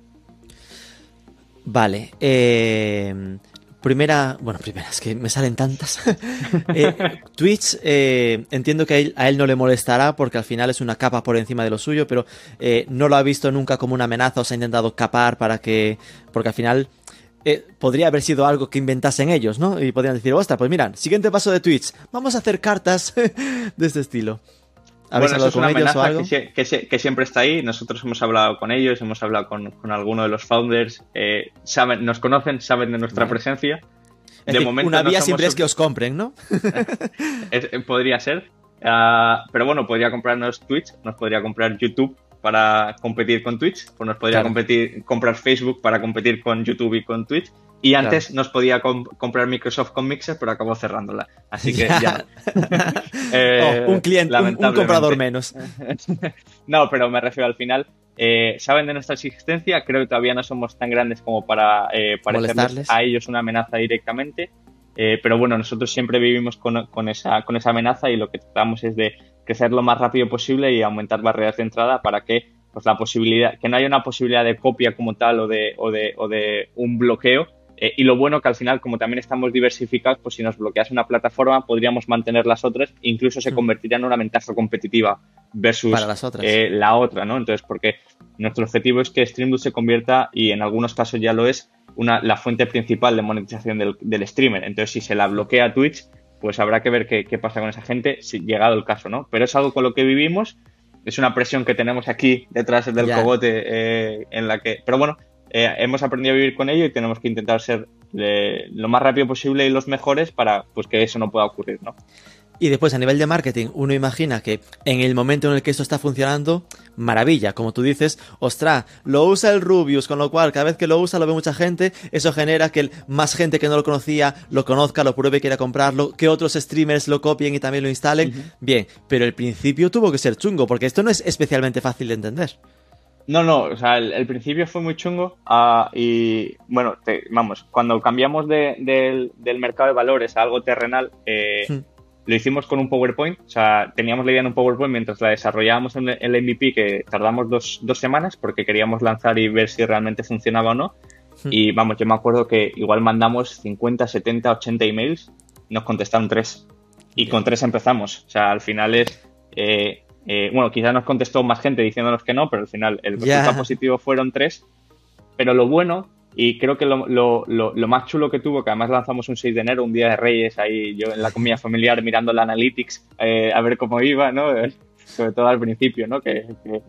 Vale. eh, primera. Bueno, primera, es que me salen tantas. Eh, Twitch, eh, entiendo que a él, no le molestará porque al final es una capa por encima de lo suyo, pero no lo ha visto nunca como una amenaza o se ha intentado escapar para que. Porque al final. Eh, podría haber sido algo que inventasen ellos, ¿no? Y podrían decir, ostras, pues mira, siguiente paso de Twitch, vamos a hacer cartas de este estilo. ¿Habéis Bueno, eso hablado es con una ellos o amenaza algo? que, sie- que sie- que siempre está ahí. Nosotros hemos hablado con ellos, hemos hablado con, con alguno de los founders. eh, saben, nos conocen, saben de nuestra Vale. presencia. Es de decir, momento una no vía somos siempre es que os compren, ¿no? Es- eh, podría ser. Ah, pero bueno, podría comprarnos Twitch, nos podría comprar YouTube para competir con Twitch, pues nos podría Claro. competir, comprar Facebook para competir con YouTube y con Twitch. Y antes nos podía com- comprar Microsoft con Mixer, pero acabó cerrándola. Así que ya. Eh, Oh, un cliente, un- un, comprador menos. no, pero me refiero al final. eh, saben de nuestra existencia, creo que todavía no somos tan grandes como para eh, parecerles a ellos una amenaza directamente. Eh, pero bueno, nosotros siempre vivimos con, con esa, con esa amenaza y lo que tratamos es de crecer lo más rápido posible y aumentar barreras de entrada para que pues la posibilidad, que no haya una posibilidad de copia como tal o de, o de, o de un bloqueo. Eh, y lo bueno que al final, como también estamos diversificados, pues si nos bloqueas una plataforma, podríamos mantener las otras, incluso se Mm. convertiría en una ventaja competitiva versus Para las otras. eh, la otra, ¿no? Entonces, porque nuestro objetivo es que Streamlabs se convierta, y en algunos casos ya lo es, una, la fuente principal de monetización del, del streamer. Entonces, si se la bloquea Twitch, pues habrá que ver qué, qué pasa con esa gente, si llegado el caso, ¿no? Pero es algo con lo que vivimos, es una presión que tenemos aquí detrás del cogote eh, en la que... Pero bueno, eh, hemos aprendido a vivir con ello y tenemos que intentar ser eh, lo más rápido posible y los mejores para pues que eso no pueda ocurrir, ¿no? Y después a nivel de marketing, uno imagina que en el momento en el que esto está funcionando, maravilla, como tú dices, ostra, lo usa el Rubius, con lo cual cada vez que lo usa lo ve mucha gente, eso genera que más gente que no lo conocía lo conozca, lo pruebe, quiera comprarlo, que otros streamers lo copien y también lo instalen. Bien, pero el principio tuvo que ser chungo, porque esto no es especialmente fácil de entender. No, no, o sea, el, el principio fue muy chungo ah, y bueno, te- vamos, cuando cambiamos de- del, del mercado de valores a algo terrenal, eh, Hmm. Lo hicimos con un PowerPoint, o sea, teníamos la idea en un PowerPoint mientras la desarrollábamos en el MVP que tardamos dos, dos semanas porque queríamos lanzar y ver si realmente funcionaba o no. Hmm. Y vamos, yo me acuerdo que igual mandamos 50, 70, 80 emails, nos contestaron tres. Y con tres empezamos. O sea, al final es. eh, eh, bueno, quizás nos contestó más gente diciéndonos que no, pero al final el resultado positivo fueron tres. Pero lo bueno, y creo que lo, lo- lo- lo más chulo que tuvo, que además lanzamos un 6 de enero, un día de Reyes, ahí yo en la comida familiar mirando la Analytics, eh, a ver cómo iba, ¿no? Sobre todo al principio, ¿no? Que, que,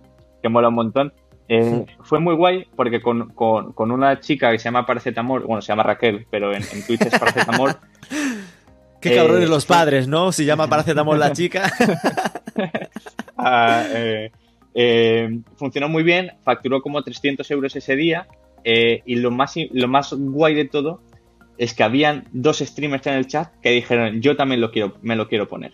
que mola un montón. Eh, fue muy guay porque con, con- con una chica que se llama Paracetamol, bueno, se llama Raquel, pero en, en Twitch es Paracetamol, Qué Eh, cabrones los sí. padres, ¿no? Si llama paracetamol la chica. Ah, eh, eh, funcionó muy bien, facturó como 300 euros ese día eh, y lo más, lo más guay de todo es que habían dos streamers en el chat que dijeron yo también lo quiero, me lo quiero poner.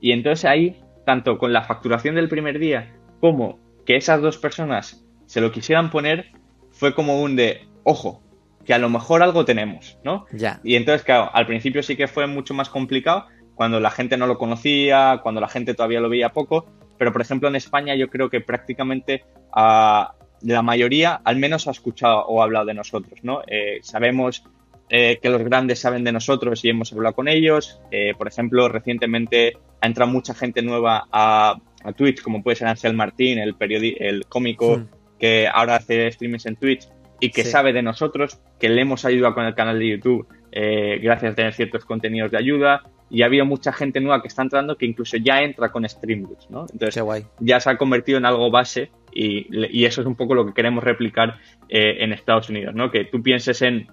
Y entonces ahí, tanto con la facturación del primer día como que esas dos personas se lo quisieran poner, fue como un de, ojo, que a lo mejor algo tenemos, ¿no? ya. Y entonces, claro, al principio sí que fue mucho más complicado, cuando la gente no lo conocía, cuando la gente todavía lo veía poco, pero por ejemplo en España yo creo que prácticamente a la mayoría al menos ha escuchado o ha hablado de nosotros, ¿no? Eh, sabemos eh, que los grandes saben de nosotros y hemos hablado con ellos. Eh, por ejemplo, recientemente ha entrado mucha gente nueva a, Twitch, como puede ser Ansel Martín, el, el cómico hmm. que ahora hace streamings en Twitch y que sabe de nosotros, que le hemos ayudado con el canal de YouTube gracias a tener ciertos contenidos de ayuda y ha habido mucha gente nueva que está entrando que incluso ya entra con Streamlabs, ¿no? Entonces ya se ha convertido en algo base y, eso es un poco lo que queremos replicar eh, en Estados Unidos, ¿no? Que tú pienses en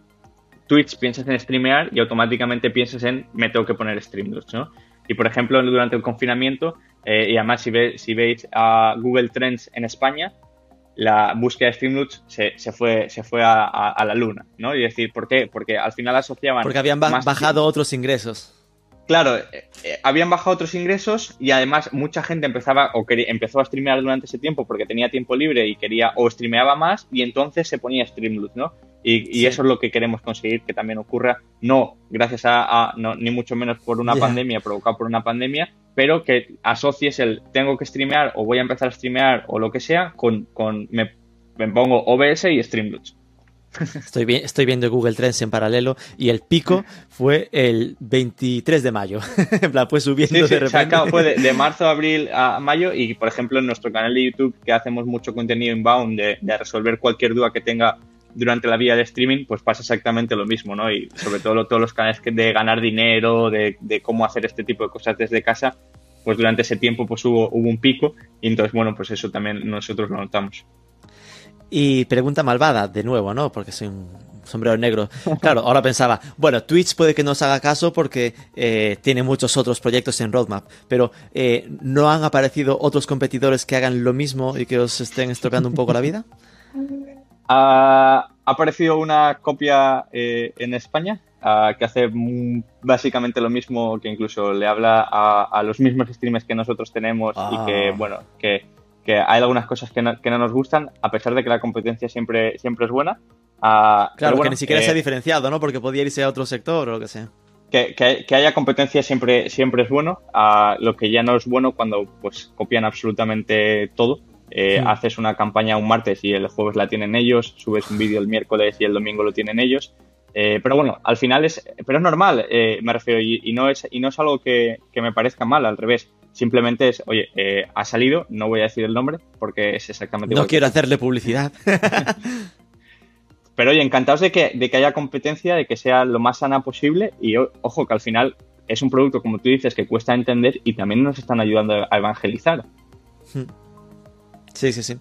Twitch, pienses en streamear y automáticamente pienses en me tengo que poner Streamlabs, ¿no? Y por ejemplo, durante el confinamiento, eh, y además si, si veis a Google Trends en España, la búsqueda de Streamlabs se, se, fue, se fue a, la luna, ¿no? Y decir, ¿por qué? Porque al final asociaban... Porque habían bajado otros ingresos. Claro, eh, eh, habían bajado otros ingresos y además mucha gente empezaba o empezó a streamear durante ese tiempo porque tenía tiempo libre y quería o streameaba más y entonces se ponía Streamlabs, ¿no? Y, eso es lo que queremos conseguir que también ocurra, no gracias a, ni mucho menos por una pandemia, provocada por una pandemia, pero que asocies el tengo que streamear o voy a empezar a streamear o lo que sea con, con me, me pongo OBS y Streamlabs. Estoy, estoy viendo Google Trends en paralelo y el pico fue el 23 de mayo. en plan, fue subiendo de repente. fue de, marzo, abril a mayo y, por ejemplo, en nuestro canal de YouTube, que hacemos mucho contenido inbound de, de resolver cualquier duda que tenga durante la vía de streaming, pues pasa exactamente lo mismo, ¿no? Y sobre todo todos los canales de ganar dinero, de, de cómo hacer este tipo de cosas desde casa, pues durante ese tiempo pues hubo, hubo un pico y entonces, bueno, pues eso también nosotros lo notamos. Y pregunta malvada, de nuevo, ¿no? Porque soy un sombrero negro. Claro, ahora pensaba, bueno, Twitch puede que no os haga caso porque eh, tiene muchos otros proyectos en roadmap, pero eh, ¿no han aparecido otros competidores que hagan lo mismo y que os estén estropeando un poco la vida? ha aparecido una copia eh, en España que hace básicamente lo mismo, que incluso le habla a, los mismos streamers que nosotros tenemos y que, ah. bueno, que que hay algunas cosas que no, nos gustan, a pesar de que la competencia siempre, siempre es buena. Ah, claro, que ni siquiera se ha diferenciado, ¿no? Porque podía irse a otro sector o lo que sea. Que, que, haya competencia siempre, siempre es bueno. a lo que ya no es bueno cuando pues copian absolutamente todo. Eh, hmm. Haces una campaña un martes y el jueves la tienen ellos, subes un vídeo el miércoles y el domingo lo tienen ellos. Eh, pero bueno, al final es, pero es normal, eh, me refiero, y, no es, y no es algo que, que me parezca mal, al revés Simplemente es, oye, eh, ha salido, no voy a decir el nombre porque es exactamente igual. No quiero hacerle publicidad. Pero oye, encantados de que, de que haya competencia, de que sea lo más sana posible y ojo que al final es un producto, como tú dices, que cuesta entender y también nos están ayudando a evangelizar. Sí, sí, sí.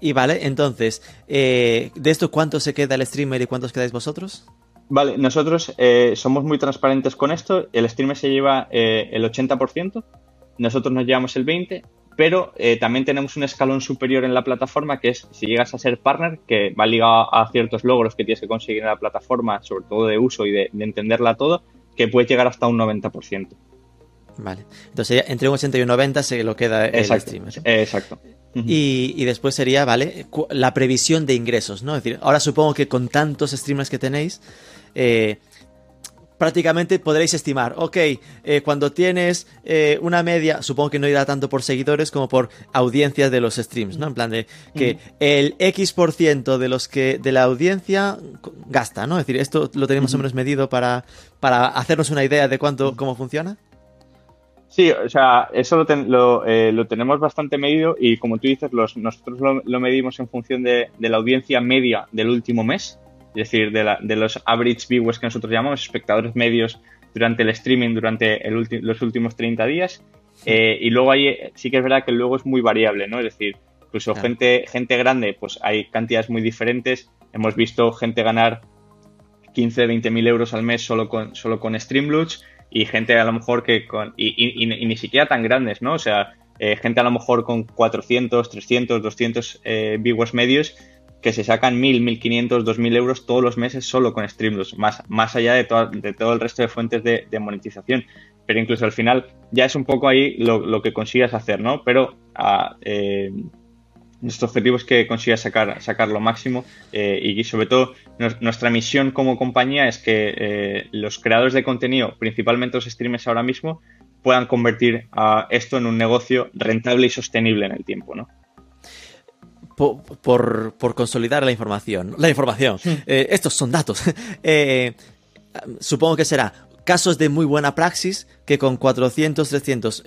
Y, vale, entonces, eh, ¿de esto cuánto se queda el streamer y cuántos quedáis vosotros? Vale, nosotros eh, somos muy transparentes con esto. El streamer se lleva eh, el 80%, nosotros nos llevamos el 20%, pero eh, también tenemos un escalón superior en la plataforma que es si llegas a ser partner, que va ligado a ciertos logros que tienes que conseguir en la plataforma, sobre todo de uso y de, entenderla todo, que puede llegar hasta un 90%. Vale, entonces entre un 80 y un 90 se lo queda el streamer. Exacto. Y, después sería, ¿vale? La previsión de ingresos, ¿no? Es decir, ahora supongo que con tantos streamers que tenéis, eh, prácticamente podréis estimar, ok, eh, cuando tienes eh, una media, supongo que no irá tanto por seguidores como por audiencias de los streams, ¿no? En plan de que el X% de los que de la audiencia gasta, ¿no? Es decir, esto lo tenemos más o menos medido para, para hacernos una idea de cuánto, cómo funciona. Sí, o sea, eso lo, lo, tenemos bastante medido y como tú dices, los, nosotros lo, medimos en función de, de la audiencia media del último mes es decir, de, los average viewers que nosotros llamamos, espectadores medios durante el streaming durante los últimos 30 días. Eh, y luego ahí sí que es verdad que luego es muy variable, ¿no? Es decir, incluso gente, gente grande, pues hay cantidades muy diferentes. Hemos visto gente ganar 15, 20 mil euros al mes solo con, solo con Streamloots y gente a lo mejor que con. Y, ni siquiera tan grandes, ¿no? O sea, eh, gente a lo mejor con 400, 300, 200 viewers medios que se sacan 1.000, 1.500, 2.000 euros todos los meses solo con Streamlabs, más, más allá de, de todo el resto de fuentes de, monetización. Pero incluso al final ya es un poco ahí lo, que consigas hacer, ¿no? Pero ah, eh, nuestro objetivo es que consigas sacar, sacar lo máximo eh, y sobre todo nuestra misión como compañía es que eh, los creadores de contenido, principalmente los streamers ahora mismo, puedan convertir a esto en un negocio rentable y sostenible en el tiempo, ¿no? Por, por, consolidar la información. La información. Eh, estos son datos. Eh, supongo que será casos de muy buena praxis que con 400, 300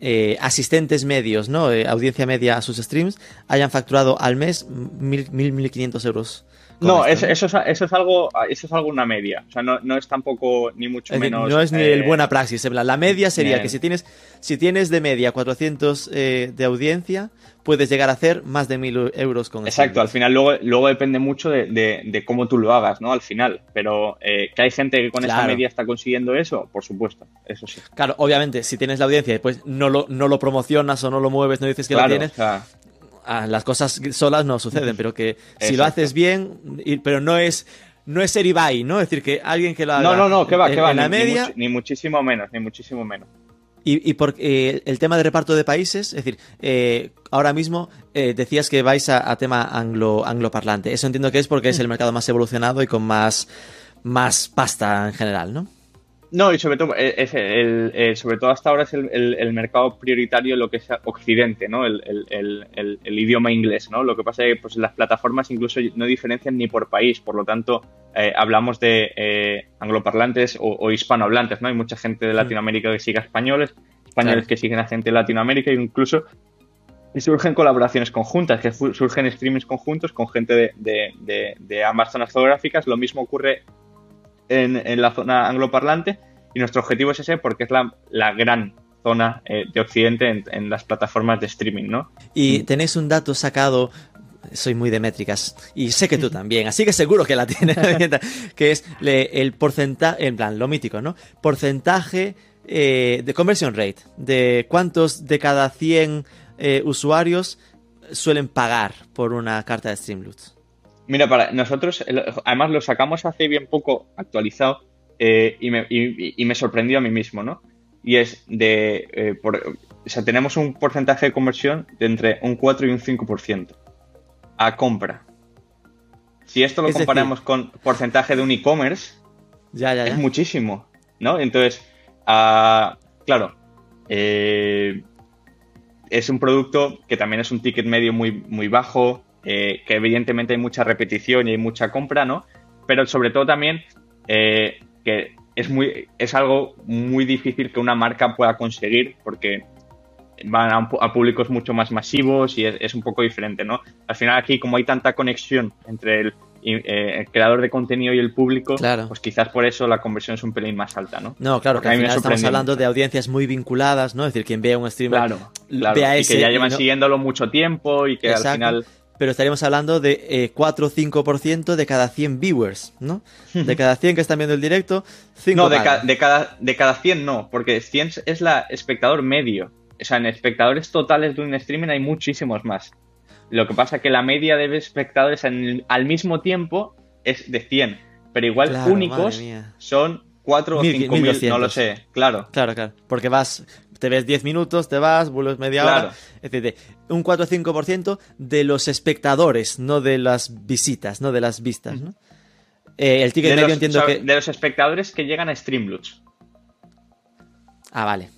eh, asistentes medios, ¿no? audiencia media a sus streams hayan facturado al mes 1.000, 1.500 euros no, eso, es, eso, es, algo eso es algo una media. O sea, no, no es tampoco ni mucho menos. no es ni el eh, buena praxis. La media sería que si tienes, si tienes de media 400 eh, de audiencia, puedes llegar a hacer más de 1000 euros con Exacto, al final luego, luego depende mucho de, cómo tú lo hagas, ¿no? Al final. Pero eh, que hay gente que con esa media está consiguiendo eso, por supuesto, eso sí. Claro, obviamente, si tienes la audiencia y después no lo, no lo promocionas o no lo mueves, no dices que lo tienes, Ah, las cosas solas no suceden, pero que si lo haces bien, pero no es no es ser Ibai, ¿no? Es decir, que alguien que lo haga No, no, no, que va, que va, la media... Ni, muchísimo menos, ni muchísimo menos. Y, por eh, el tema de reparto de países, es decir, eh, ahora mismo eh, decías que vais a, tema anglo, angloparlante. Eso entiendo que es porque es el mercado más evolucionado y con más, más pasta en general, ¿no? No, y sobre todo, eh, es el, eh, sobre todo hasta ahora es el, mercado prioritario lo que es Occidente, ¿no? El, idioma inglés, ¿no? Lo que pasa es que pues, las plataformas incluso no diferencian ni por país, por lo tanto, eh, hablamos de angloparlantes o, hispanohablantes, ¿no? Hay mucha gente de Latinoamérica que sigue a españoles, españoles que siguen a gente de Latinoamérica, e incluso y surgen colaboraciones conjuntas, que surgen streamings conjuntos con gente de, de, de ambas zonas geográficas. Lo mismo ocurre en, la zona angloparlante y nuestro objetivo es ese porque es la, gran zona eh, de Occidente en, las plataformas de streaming, ¿no? Y tenéis un dato sacado soy muy de métricas y sé que tú también, así que seguro que la tienes, que es el porcentaje, en plan, lo mítico, ¿no? Porcentaje eh, de conversion rate, de cuántos de cada 100 eh, usuarios suelen pagar por una carta de Streamloots. Mira, para nosotros, además lo sacamos hace bien poco actualizado eh, y, me, sorprendió a mí mismo, ¿no? Y es de, eh, o sea, tenemos un porcentaje de conversión de entre un 4 y un 5% a compra. Si esto lo comparamos con porcentaje de un e-commerce, ya, ya, es muchísimo, ¿no? Entonces, ah, claro, eh, es un producto que también es un ticket medio muy, muy bajo, eh, que evidentemente hay mucha repetición y hay mucha compra, ¿no? Pero sobre todo también eh, que es, muy, es algo muy difícil que una marca pueda conseguir porque van a, públicos mucho más masivos y es, un poco diferente, ¿no? Al final aquí, como hay tanta conexión entre el, eh, creador de contenido y el público, pues quizás por eso la conversión es un pelín más alta, ¿no? No, claro, que al final estamos hablando de audiencias muy vinculadas, ¿no? Es decir, quien vea un streamer claro, claro, y que ya llevan siguiéndolo mucho tiempo y que al final pero estaríamos hablando de 4 o 5% de cada 100 viewers, ¿no? De cada 100 que están viendo el directo, 5 No, de, de, cada, de cada 100 no, porque 100 es la espectador medio. O sea, en espectadores totales de un streaming hay muchísimos más. Lo que pasa es que la media de espectadores al mismo tiempo es de 100, pero igual únicos son 4 o 5 mil, no lo sé, claro. Claro, claro, porque vas te ves 10 minutos, te vas, vuelves media hora, etc. Un 4 o 5% de los espectadores, no de las visitas, no de las vistas, ¿no? Eh, el ticket medio entiendo que... De los espectadores que llegan a Streamloots. Ah, vale.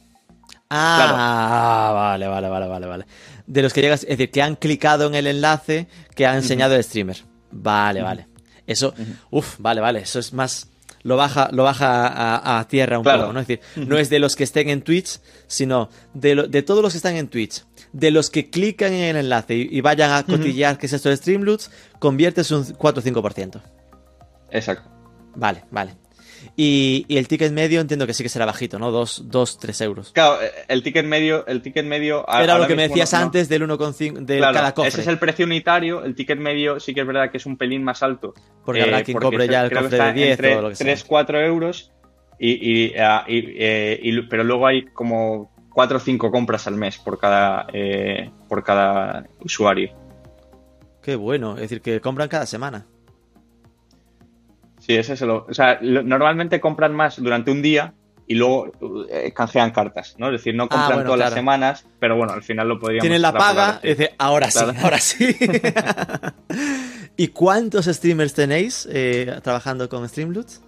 Ah, vale, vale, vale, vale, vale. De los que llegas, es decir, que han clicado en el enlace que ha enseñado el streamer. Vale, vale. Eso, uff, vale, vale. Eso es más, lo baja, lo baja a, tierra un poco, ¿no? Es decir, no es de los que estén en Twitch, sino de, de todos los que están en Twitch, de los que clican en el enlace y, vayan a cotillear que es esto de Streamloots, conviertes un 4 o 5%. Exacto. Vale, vale. Y, el ticket medio entiendo que sí que será bajito, ¿no? 2, 3 euros. Claro, eh, el ticket medio, el ticket medio. Era lo que me decías antes del 1,5 de cada cofre. Ese es el precio unitario. El ticket medio sí que es verdad que es un pelín más alto. Porque habrá eh, quien compre ya el cofre de 10 o lo que 3, 4 euros. Y, ah, eh, pero luego hay como 4 o 5 compras al mes por cada, por cada usuario. Qué bueno, es decir, que compran cada semana. Sí, ese es lo. O sea, normalmente compran más durante un día y luego eh, canjean cartas, ¿no? Es decir, no compran ah, todas las semanas, pero bueno, al final lo podríamos. Tienen la paga y dice, ahora sí, ahora sí. ¿Y cuántos streamers tenéis eh, trabajando con Streamloots?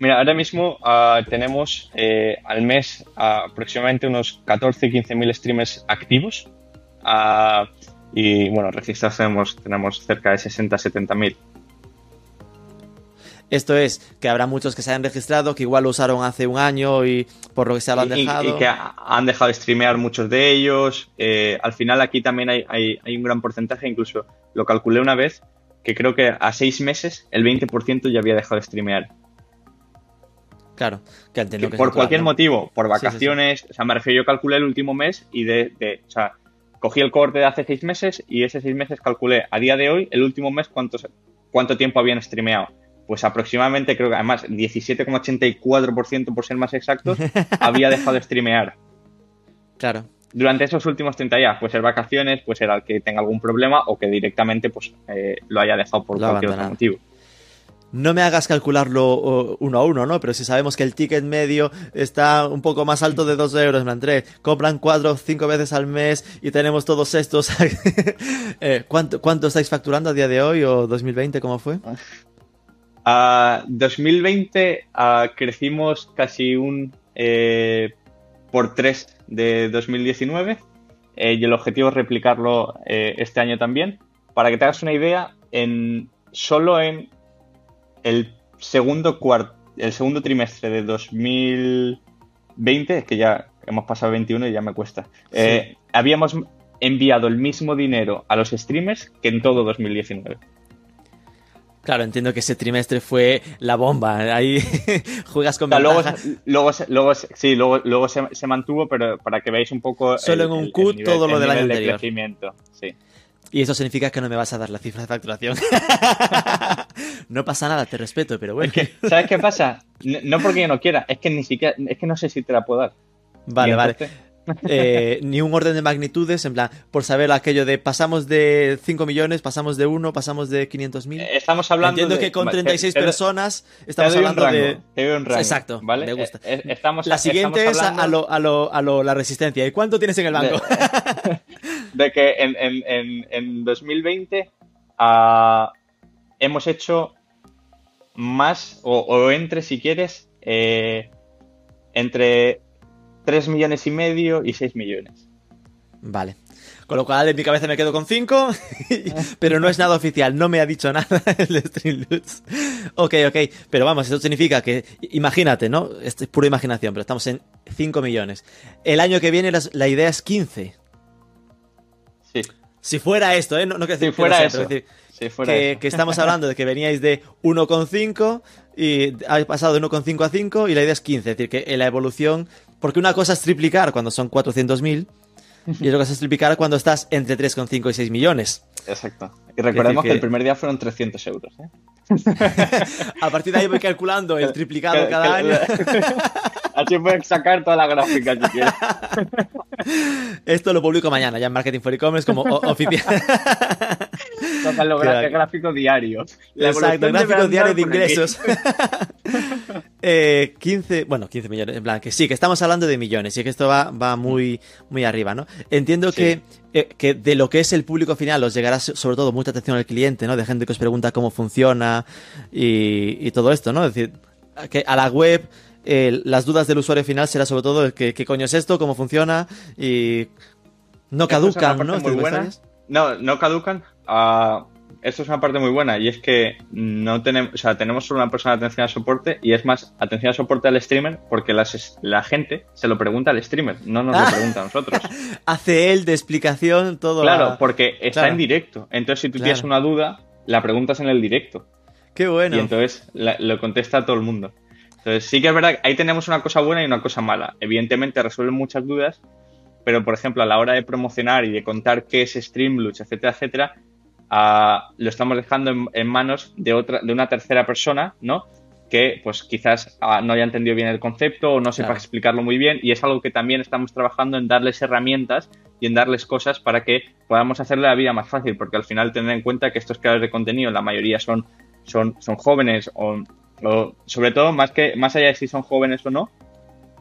Mira, ahora mismo ah, tenemos eh, al mes aproximadamente unos 14-15 mil streamers activos. Ah, y bueno, registrados tenemos, tenemos cerca de 60-70 mil. Esto es, que habrá muchos que se hayan registrado, que igual lo usaron hace un año y por lo que sea lo han Y- y- dejado. Y, que ha- han dejado de streamear muchos de ellos. Eh, al final aquí también hay, hay- hay un gran porcentaje, incluso lo calculé una vez, que creo que a seis meses el 20% ya había dejado de streamear. Claro, que Que que por cualquier ¿no? motivo, por Sí, sí, sí. vacaciones, o sea, me refiero, yo calculé el último mes y de, de- o sea, cogí el corte de hace seis meses y ese seis meses calculé a día de hoy, el último mes, cuánto, cuánto tiempo habían streameado. Pues aproximadamente, creo que además 17,84% por ser más exactos, había dejado de streamear. Claro. Durante esos últimos 30 días, pues ser vacaciones, pues era el que tenga algún problema o que directamente pues eh, lo haya dejado por Lo cualquier otro motivo. No me hagas calcularlo o, uno a uno, ¿no? Pero si sabemos que el ticket medio está un poco más alto de 2 euros, me entré, compran 4 o 5 veces al mes y tenemos todos estos. Eh, ¿cuánto, ¿Cuánto estáis facturando a día de hoy o 2020? ¿Cómo fue? A 2020 ah, crecimos casi un eh, por 3 de 2019 eh, y el objetivo es replicarlo eh, este año también. Para que te hagas una idea, en solo en el segundo el segundo trimestre de 2020, que ya hemos pasado 21 y ya me cuesta, eh, habíamos enviado el mismo dinero a los streamers que en todo 2019. Claro, entiendo que ese trimestre fue la bomba. Ahí juegas con O sea, luego, luego, luego sí, luego, luego se, se mantuvo, pero para que veáis un poco. Solo en un Q todo lo el del año de anterior. crecimiento, sí. Y eso significa que no me vas a dar la cifra de facturación. no pasa nada, te respeto, pero bueno. Es que, ¿sabes qué pasa? N- No porque yo no quiera, es que ni siquiera, es que no sé si te la puedo dar. Vale, vale. Eh, ni un orden de magnitudes, en plan, por saber aquello de pasamos de 5 millones, pasamos de 1, pasamos de 500 mil. Eh, Estamos hablando. Entiendo de- que con te- 36 te- te- personas te estamos doy un hablando de... rango, te doy un rango, Exacto, ¿vale? me gusta. Eh, eh, estamos, La siguiente es estamos a, hablando lo, a, lo, a lo- la resistencia. ¿Y cuánto tienes en el banco? de que en, en- en- en 2020 ah, hemos hecho más, o, o entre, si quieres, eh, entre 3 millones y medio y 6 millones. Vale. Con lo cual en mi cabeza me quedo con 5, pero no es nada oficial, no me ha dicho nada el Streamloots. Ok, ok, pero vamos, eso significa que, imagínate, ¿no? Esto es pura imaginación, pero estamos en 5 millones. El año que viene las- la idea es 15. Sí, Si fuera esto, ¿eh? No, no decir si fuera que eso. decir si fuera que, eso. que estamos hablando de que veníais de 1,5 y habéis pasado de 1,5 a 5 y la idea es 15. Es decir, que en la evolución, porque una cosa es triplicar cuando son 400.000 y otra cosa es triplicar cuando estás entre 3,5 y 6 millones. Exacto. Y recordemos que- que el primer día fueron 300 euros. ¿eh? A partir de ahí voy calculando el triplicado cada año. Así puedes sacar toda la gráfica si quieres. Esto lo publico mañana ya en Marketing for E-Commerce como oficial. Tocan los gráficos diarios. Exacto, gráficos diarios de ingresos. Eh, 15, bueno, 15 millones, en plan, que sí, que estamos hablando de millones y que esto va, va muy, muy arriba, ¿no? Entiendo Sí. que, eh, que de lo que es el público final os llegará so- sobre todo mucha atención al cliente, ¿no? De gente que os pregunta cómo funciona y, y todo esto, ¿no? Es decir, que a la web eh, las dudas del usuario final será sobre todo el que, qué coño es esto, cómo funciona y no es caducan, ¿no? muy buena. No, no caducan. Ah, esto es una parte muy buena y es que no tenemos, o sea, tenemos solo una persona de atención al soporte y es más atención al soporte al streamer porque las- la gente se lo pregunta al streamer, no nos Ah. lo pregunta a nosotros. Hace él de explicación todo. Claro, porque está Claro. en directo. Entonces, si tú Claro. tienes una duda, la preguntas en el directo Qué bueno. y entonces la- lo contesta todo el mundo. Entonces, sí que es verdad que ahí tenemos una cosa buena y una cosa mala. Evidentemente resuelven muchas dudas, pero por ejemplo, a la hora de promocionar y de contar qué es Streamloots, etcétera, etcétera, ah, lo estamos dejando en, en manos de otra, de una tercera persona, ¿no? Que pues quizás ah, no haya entendido bien el concepto o no sepa Claro. explicarlo muy bien. Y es algo que también estamos trabajando en darles herramientas y en darles cosas para que podamos hacerle la vida más fácil. Porque al final tener en cuenta que estos creadores de contenido, la mayoría son, son, son jóvenes o, o sobre todo, más que más allá de si son jóvenes o no,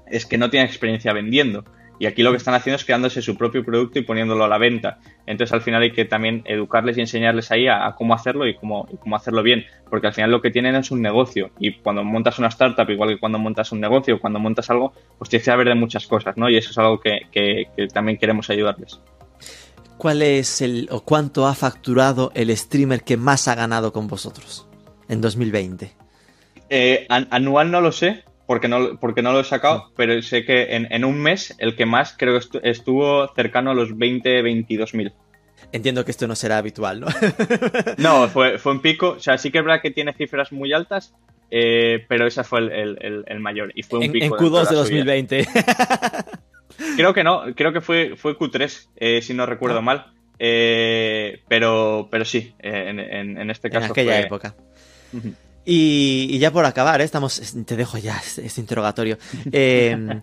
es que no tienen experiencia vendiendo. Y aquí lo que están haciendo es creándose su propio producto y poniéndolo a la venta. Entonces al final hay que también educarles y enseñarles ahí a, cómo hacerlo y cómo, cómo, hacerlo bien. Porque al final lo que tienen es un negocio. Y cuando montas una startup, igual que cuando montas un negocio, cuando montas algo, pues tienes que saber de muchas cosas, ¿no? Y eso es algo que, que, también queremos ayudarles. ¿Cuál es el o cuánto ha facturado el streamer que más ha ganado con vosotros en 2020? Eh, anual no lo sé, porque no, porque no lo he sacado, pero sé que en, un mes el que más creo que estuvo cercano a los 20, 22 mil. Entiendo que esto no será habitual, ¿no? no, fue, fue un pico. O sea, sí que es verdad que tiene cifras muy altas, eh, pero ese fue el, mayor. Y fue un en, pico. En Q2 de, 2020. Creo que no, creo que fue, fue Q3, eh, si no recuerdo ah. mal. Eh, pero, pero sí, en, en, este caso. En aquella época. Y, ya por acabar, ¿eh? estamos. Te dejo ya este, interrogatorio. el,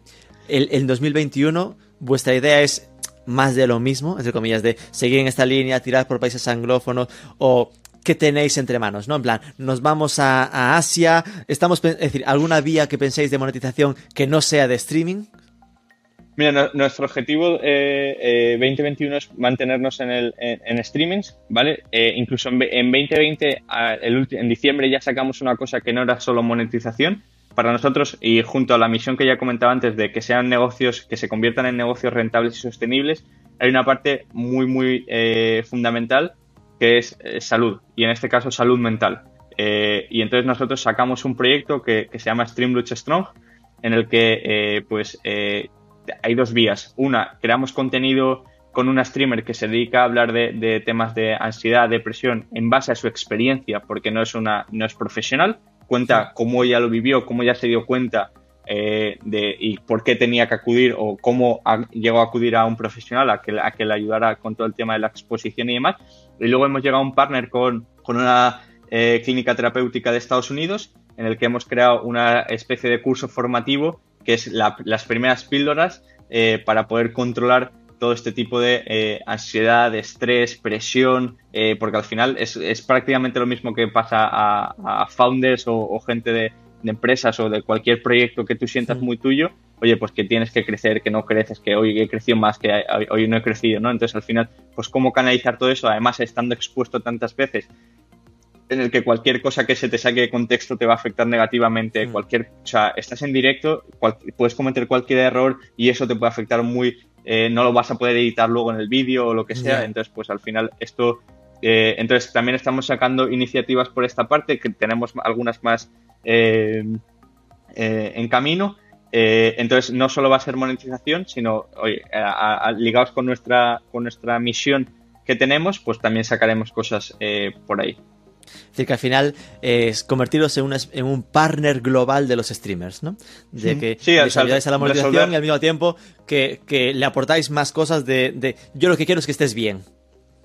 el 2021, vuestra idea es más de lo mismo, entre comillas, de seguir en esta línea, tirar por países anglófonos o qué tenéis entre manos, ¿no? En plan, nos vamos a, a Asia, estamos, es decir, alguna vía que penséis de monetización que no sea de streaming. Mira, nuestro objetivo eh, 2021 eh, es mantenernos en, el, en, streamings, ¿vale? Eh, incluso en, 2020, en diciembre, ya sacamos una cosa que no era solo monetización. Para nosotros, y junto a la misión que ya comentaba antes de que sean negocios, que se conviertan en negocios rentables y sostenibles, hay una parte muy, muy eh, fundamental que es salud, y en este caso salud mental. y entonces nosotros sacamos un proyecto que, que se llama Streamluch Strong, en el que pues hay dos vías. Una, creamos contenido con una streamer que se dedica a hablar de, temas de ansiedad, depresión, en base a su experiencia, porque no es una, no es profesional, cuenta cómo ella lo vivió, cómo ella se dio cuenta eh, de y por qué tenía que acudir o cómo llegó a acudir a un profesional a que, a que le ayudara con todo el tema de la exposición y demás. Y luego hemos llegado a un partner con, con una eh, clínica terapéutica de Estados Unidos en el que hemos creado una especie de curso formativo que es las primeras píldoras eh, para poder controlar todo este tipo de eh, ansiedad, estrés, presión, eh, porque al final es, prácticamente lo mismo que pasa a, founders o, gente de, empresas o de cualquier proyecto que tú sientas muy tuyo, oye, pues que tienes que crecer, que no creces, que hoy he crecido más, que hoy no he crecido, ¿no? Entonces al final, pues cómo canalizar todo eso, además estando expuesto tantas veces en el que cualquier cosa que se te saque de contexto te va a afectar negativamente. Mm. Cualquier, o sea, estás en directo, puedes cometer cualquier error y eso te puede afectar muy. Eh, no lo vas a poder editar luego en el vídeo o lo que sea. Entonces, pues al final esto. Eh, entonces, también estamos sacando iniciativas por esta parte, que tenemos algunas más eh, en camino. entonces, no solo va a ser monetización, sino oye, ligados con nuestra, con nuestra misión que tenemos, pues también sacaremos cosas por ahí. Es decir, que al final es convertiros en, en, un partner global de los streamers, ¿no? De que sí, les ayudáis a la monetización y al mismo tiempo que, le aportáis más cosas de, yo lo que quiero es que estés bien.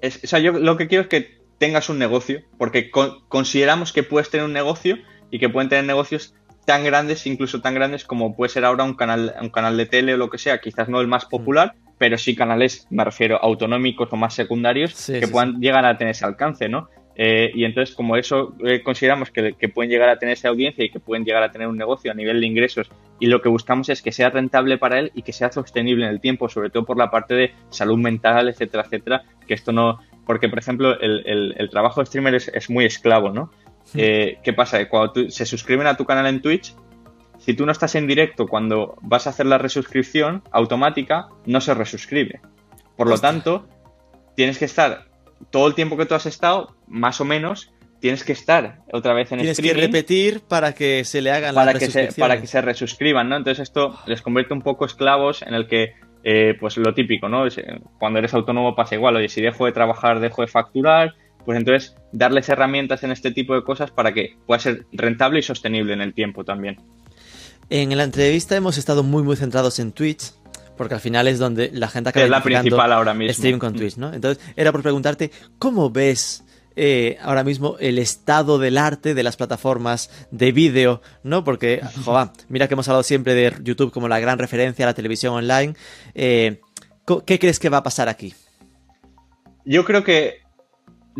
o sea, yo lo que quiero es que tengas un negocio, porque consideramos que puedes tener un negocio y que pueden tener negocios tan grandes, incluso tan grandes como puede ser ahora un canal, un canal de tele o lo que sea, quizás no el más popular, pero sí canales, me refiero, autonómicos o más secundarios que puedan llegar a tener ese alcance, ¿no? Eh, y entonces, como eso eh, consideramos que, pueden llegar a tener esa audiencia y que pueden llegar a tener un negocio a nivel de ingresos, y lo que buscamos es que sea rentable para él y que sea sostenible en el tiempo, sobre todo por la parte de salud mental, etcétera, etcétera, que esto no. Porque, por ejemplo, el, trabajo de streamer es, muy esclavo, ¿no? Eh, ¿Qué pasa? Cuando se suscriben a tu canal en Twitch, si tú no estás en directo cuando vas a hacer la resuscripción automática, no se resuscribe. Por lo tanto, tienes que estar todo el tiempo que tú has estado, más o menos, tienes que estar otra vez en tienes streaming. Tienes que repetir para que se le hagan para que se, Para que se resuscriban, ¿no? Entonces esto les convierte un poco esclavos en el que, eh, pues lo típico, ¿no? Eh, cuando eres autónomo pasa igual, oye, si dejo de trabajar, dejo de facturar, pues entonces darles herramientas en este tipo de cosas para que pueda ser rentable y sostenible en el tiempo también. En la entrevista hemos estado muy muy centrados en Twitch, porque al final es donde la gente acaba es la principal ahora mismo. stream con Twitch, ¿no? Entonces, era por preguntarte, ¿cómo ves eh, ahora mismo el estado del arte de las plataformas de vídeo, ¿no? Porque, joder, mira que hemos hablado siempre de YouTube como la gran referencia a la televisión online. Eh, ¿Qué crees que va a pasar aquí? Yo creo que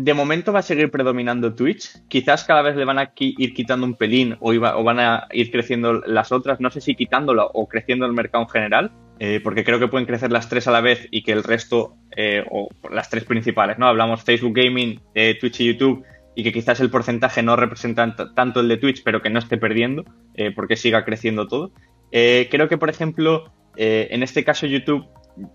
de momento va a seguir predominando Twitch. Quizás cada vez le van a ir quitando un pelín o, van a ir creciendo las otras. No sé si quitándolo o creciendo el mercado en general, eh, porque creo que pueden crecer las tres a la vez y que el resto, eh, o las tres principales, ¿no? Hablamos Facebook Gaming, eh, Twitch y YouTube, y que quizás el porcentaje no representa tanto el de Twitch, pero que no esté perdiendo, porque siga creciendo todo. creo que, por ejemplo, en este caso YouTube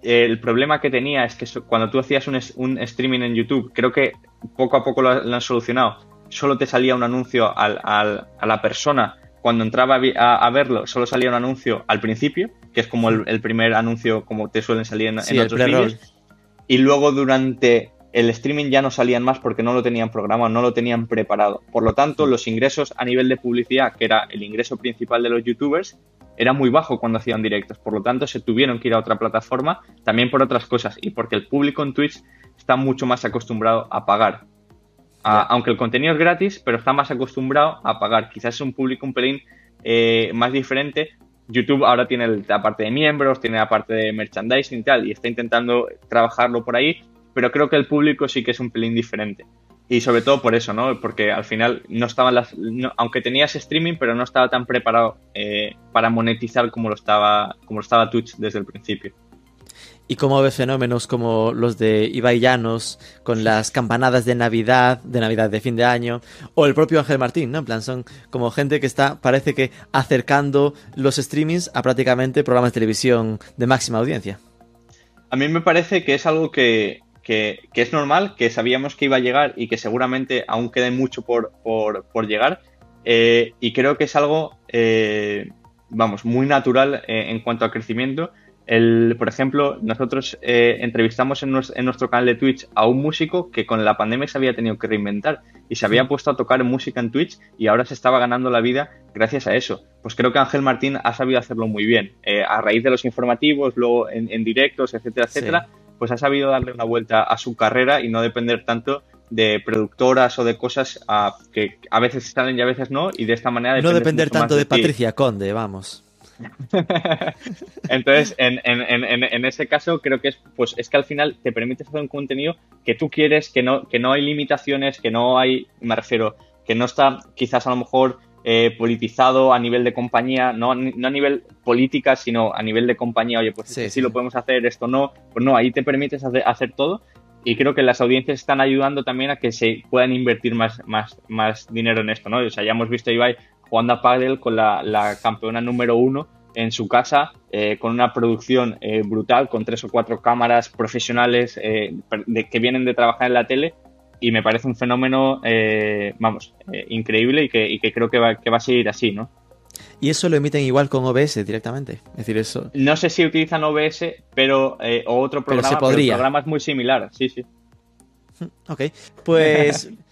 el problema que tenía es que cuando tú hacías un, streaming en YouTube, creo que poco a poco lo, han solucionado, solo te salía un anuncio al, a la persona. Cuando entraba a, verlo, solo salía un anuncio al principio, que es como el, primer anuncio como te suelen salir en, otros vídeos. Y luego durante el streaming ya no salían más porque no lo tenían programado, no lo tenían preparado. Por lo tanto, los ingresos a nivel de publicidad, que era el ingreso principal de los youtubers, era muy bajo cuando hacían directos. Por lo tanto, se tuvieron que ir a otra plataforma también por otras cosas y porque el público en Twitch está mucho más acostumbrado a pagar. aunque el contenido es gratis, pero está más acostumbrado a pagar. Quizás es un público un pelín eh, más diferente. YouTube ahora tiene la parte de miembros, tiene la parte de merchandising y tal, y está intentando trabajarlo por ahí, pero creo que el público sí que es un pelín diferente. Y sobre todo por eso, ¿no? Porque al final no estaban las. aunque tenías streaming, pero no estaba tan preparado eh, para monetizar como lo estaba. como lo estaba Twitch desde el principio. ¿Y cómo ves fenómenos como los de Ibai Llanos, con las campanadas de Navidad, de Navidad de fin de año, o el propio Ángel Martín, ¿no? En plan, son como gente que está, parece que acercando los streamings a prácticamente programas de televisión de máxima audiencia. A mí me parece que es algo que, que, es normal, que sabíamos que iba a llegar y que seguramente aún queda mucho por, por, llegar. Eh, y creo que es algo, eh, vamos, muy natural eh, en cuanto a crecimiento. El, por ejemplo, nosotros entrevistamos en, en, nuestro canal de Twitch a un músico que con la pandemia se había tenido que reinventar y se había puesto a tocar música en Twitch y ahora se estaba ganando la vida gracias a eso. Pues creo que Ángel Martín ha sabido hacerlo muy bien. a raíz de los informativos, luego en, directos, etcétera, etcétera pues ha sabido darle una vuelta a su carrera y no depender tanto de productoras o de cosas que a veces salen y a veces no, y de esta manera... No depender tanto de, Patricia Conde, vamos. Entonces, en, en, ese caso, creo que es, pues, es que al final te permite hacer un contenido que tú quieres, que no, que no hay limitaciones, que no hay, me refiero, que no está quizás a lo mejor eh, politizado a nivel de compañía, no, no, a nivel política, sino a nivel de compañía. Oye, pues sí, lo podemos hacer, esto no. Pues no, ahí te permites hacer, todo. Y creo que las audiencias están ayudando también a que se puedan invertir más, más, más dinero en esto, ¿no? O sea, ya hemos visto a Ibai jugando a Padel con la, campeona número uno en su casa, eh, con una producción eh, brutal, con tres o cuatro cámaras profesionales de, que vienen de trabajar en la tele y me parece un fenómeno, eh, vamos, eh, increíble y que, y que creo que va, que va a seguir así, ¿no? ¿Y eso lo emiten igual con OBS directamente? Es decir, eso... No sé si utilizan OBS, pero o otro programa, pero, se podría. el programa es muy similar, sí, sí. Ok, pues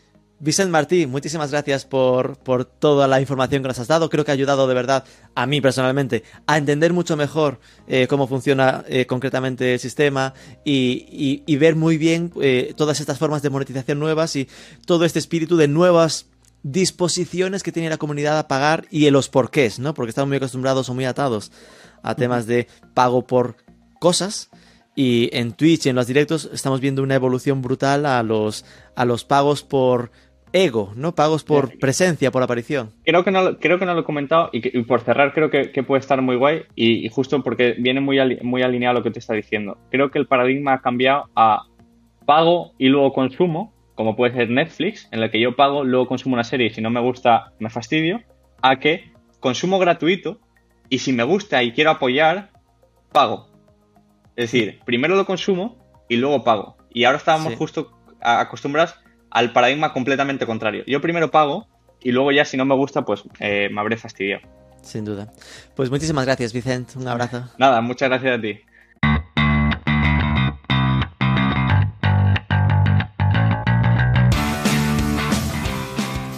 Vicente Martí, muchísimas gracias por, por, toda la información que nos has dado. Creo que ha ayudado de verdad a mí personalmente a entender mucho mejor eh, cómo funciona eh, concretamente el sistema y, ver muy bien eh, todas estas formas de monetización nuevas y todo este espíritu de nuevas disposiciones que tiene la comunidad a pagar y en los porqués, ¿no? Porque estamos muy acostumbrados o muy atados a temas de pago por cosas y en Twitch y en los directos estamos viendo una evolución brutal a los, a los pagos por ego, ¿no? Pagos por presencia, por aparición. Creo que no, creo que no lo he comentado y, por cerrar creo que, puede estar muy guay y, justo porque viene muy, muy alineado a lo que te está diciendo. Creo que el paradigma ha cambiado a pago y luego consumo, como puede ser Netflix, en el que yo pago, luego consumo una serie y si no me gusta me fastidio, a que consumo gratuito y si me gusta y quiero apoyar, pago. Es decir, primero lo consumo y luego pago. Y ahora estábamos justo acostumbrados al paradigma completamente contrario. Yo primero pago y luego ya si no me gusta, pues eh, me habré fastidiado. Sin duda. Pues muchísimas gracias, Vicente. Un abrazo. Nada, muchas gracias a ti.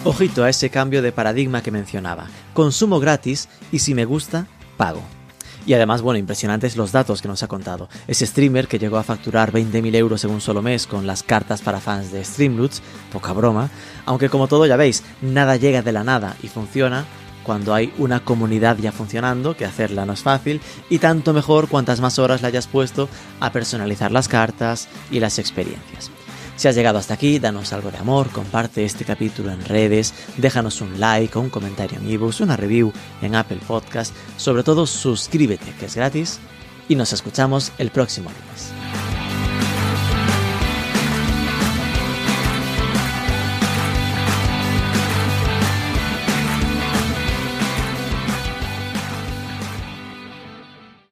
Ojito a ese cambio de paradigma que mencionaba. Consumo gratis y si me gusta, pago. Y además, bueno, impresionantes los datos que nos ha contado. Ese streamer que llegó a facturar 20.000 euros en un solo mes con las cartas para fans de Streamloots, poca broma, aunque como todo ya veis, nada llega de la nada y funciona cuando hay una comunidad ya funcionando, que hacerla no es fácil, y tanto mejor cuantas más horas le hayas puesto a personalizar las cartas y las experiencias. Si has llegado hasta aquí, danos algo de amor, comparte este capítulo en redes, déjanos un like un comentario en ebooks, una review en Apple Podcast, sobre todo suscríbete, que es gratis, y nos escuchamos el próximo lunes.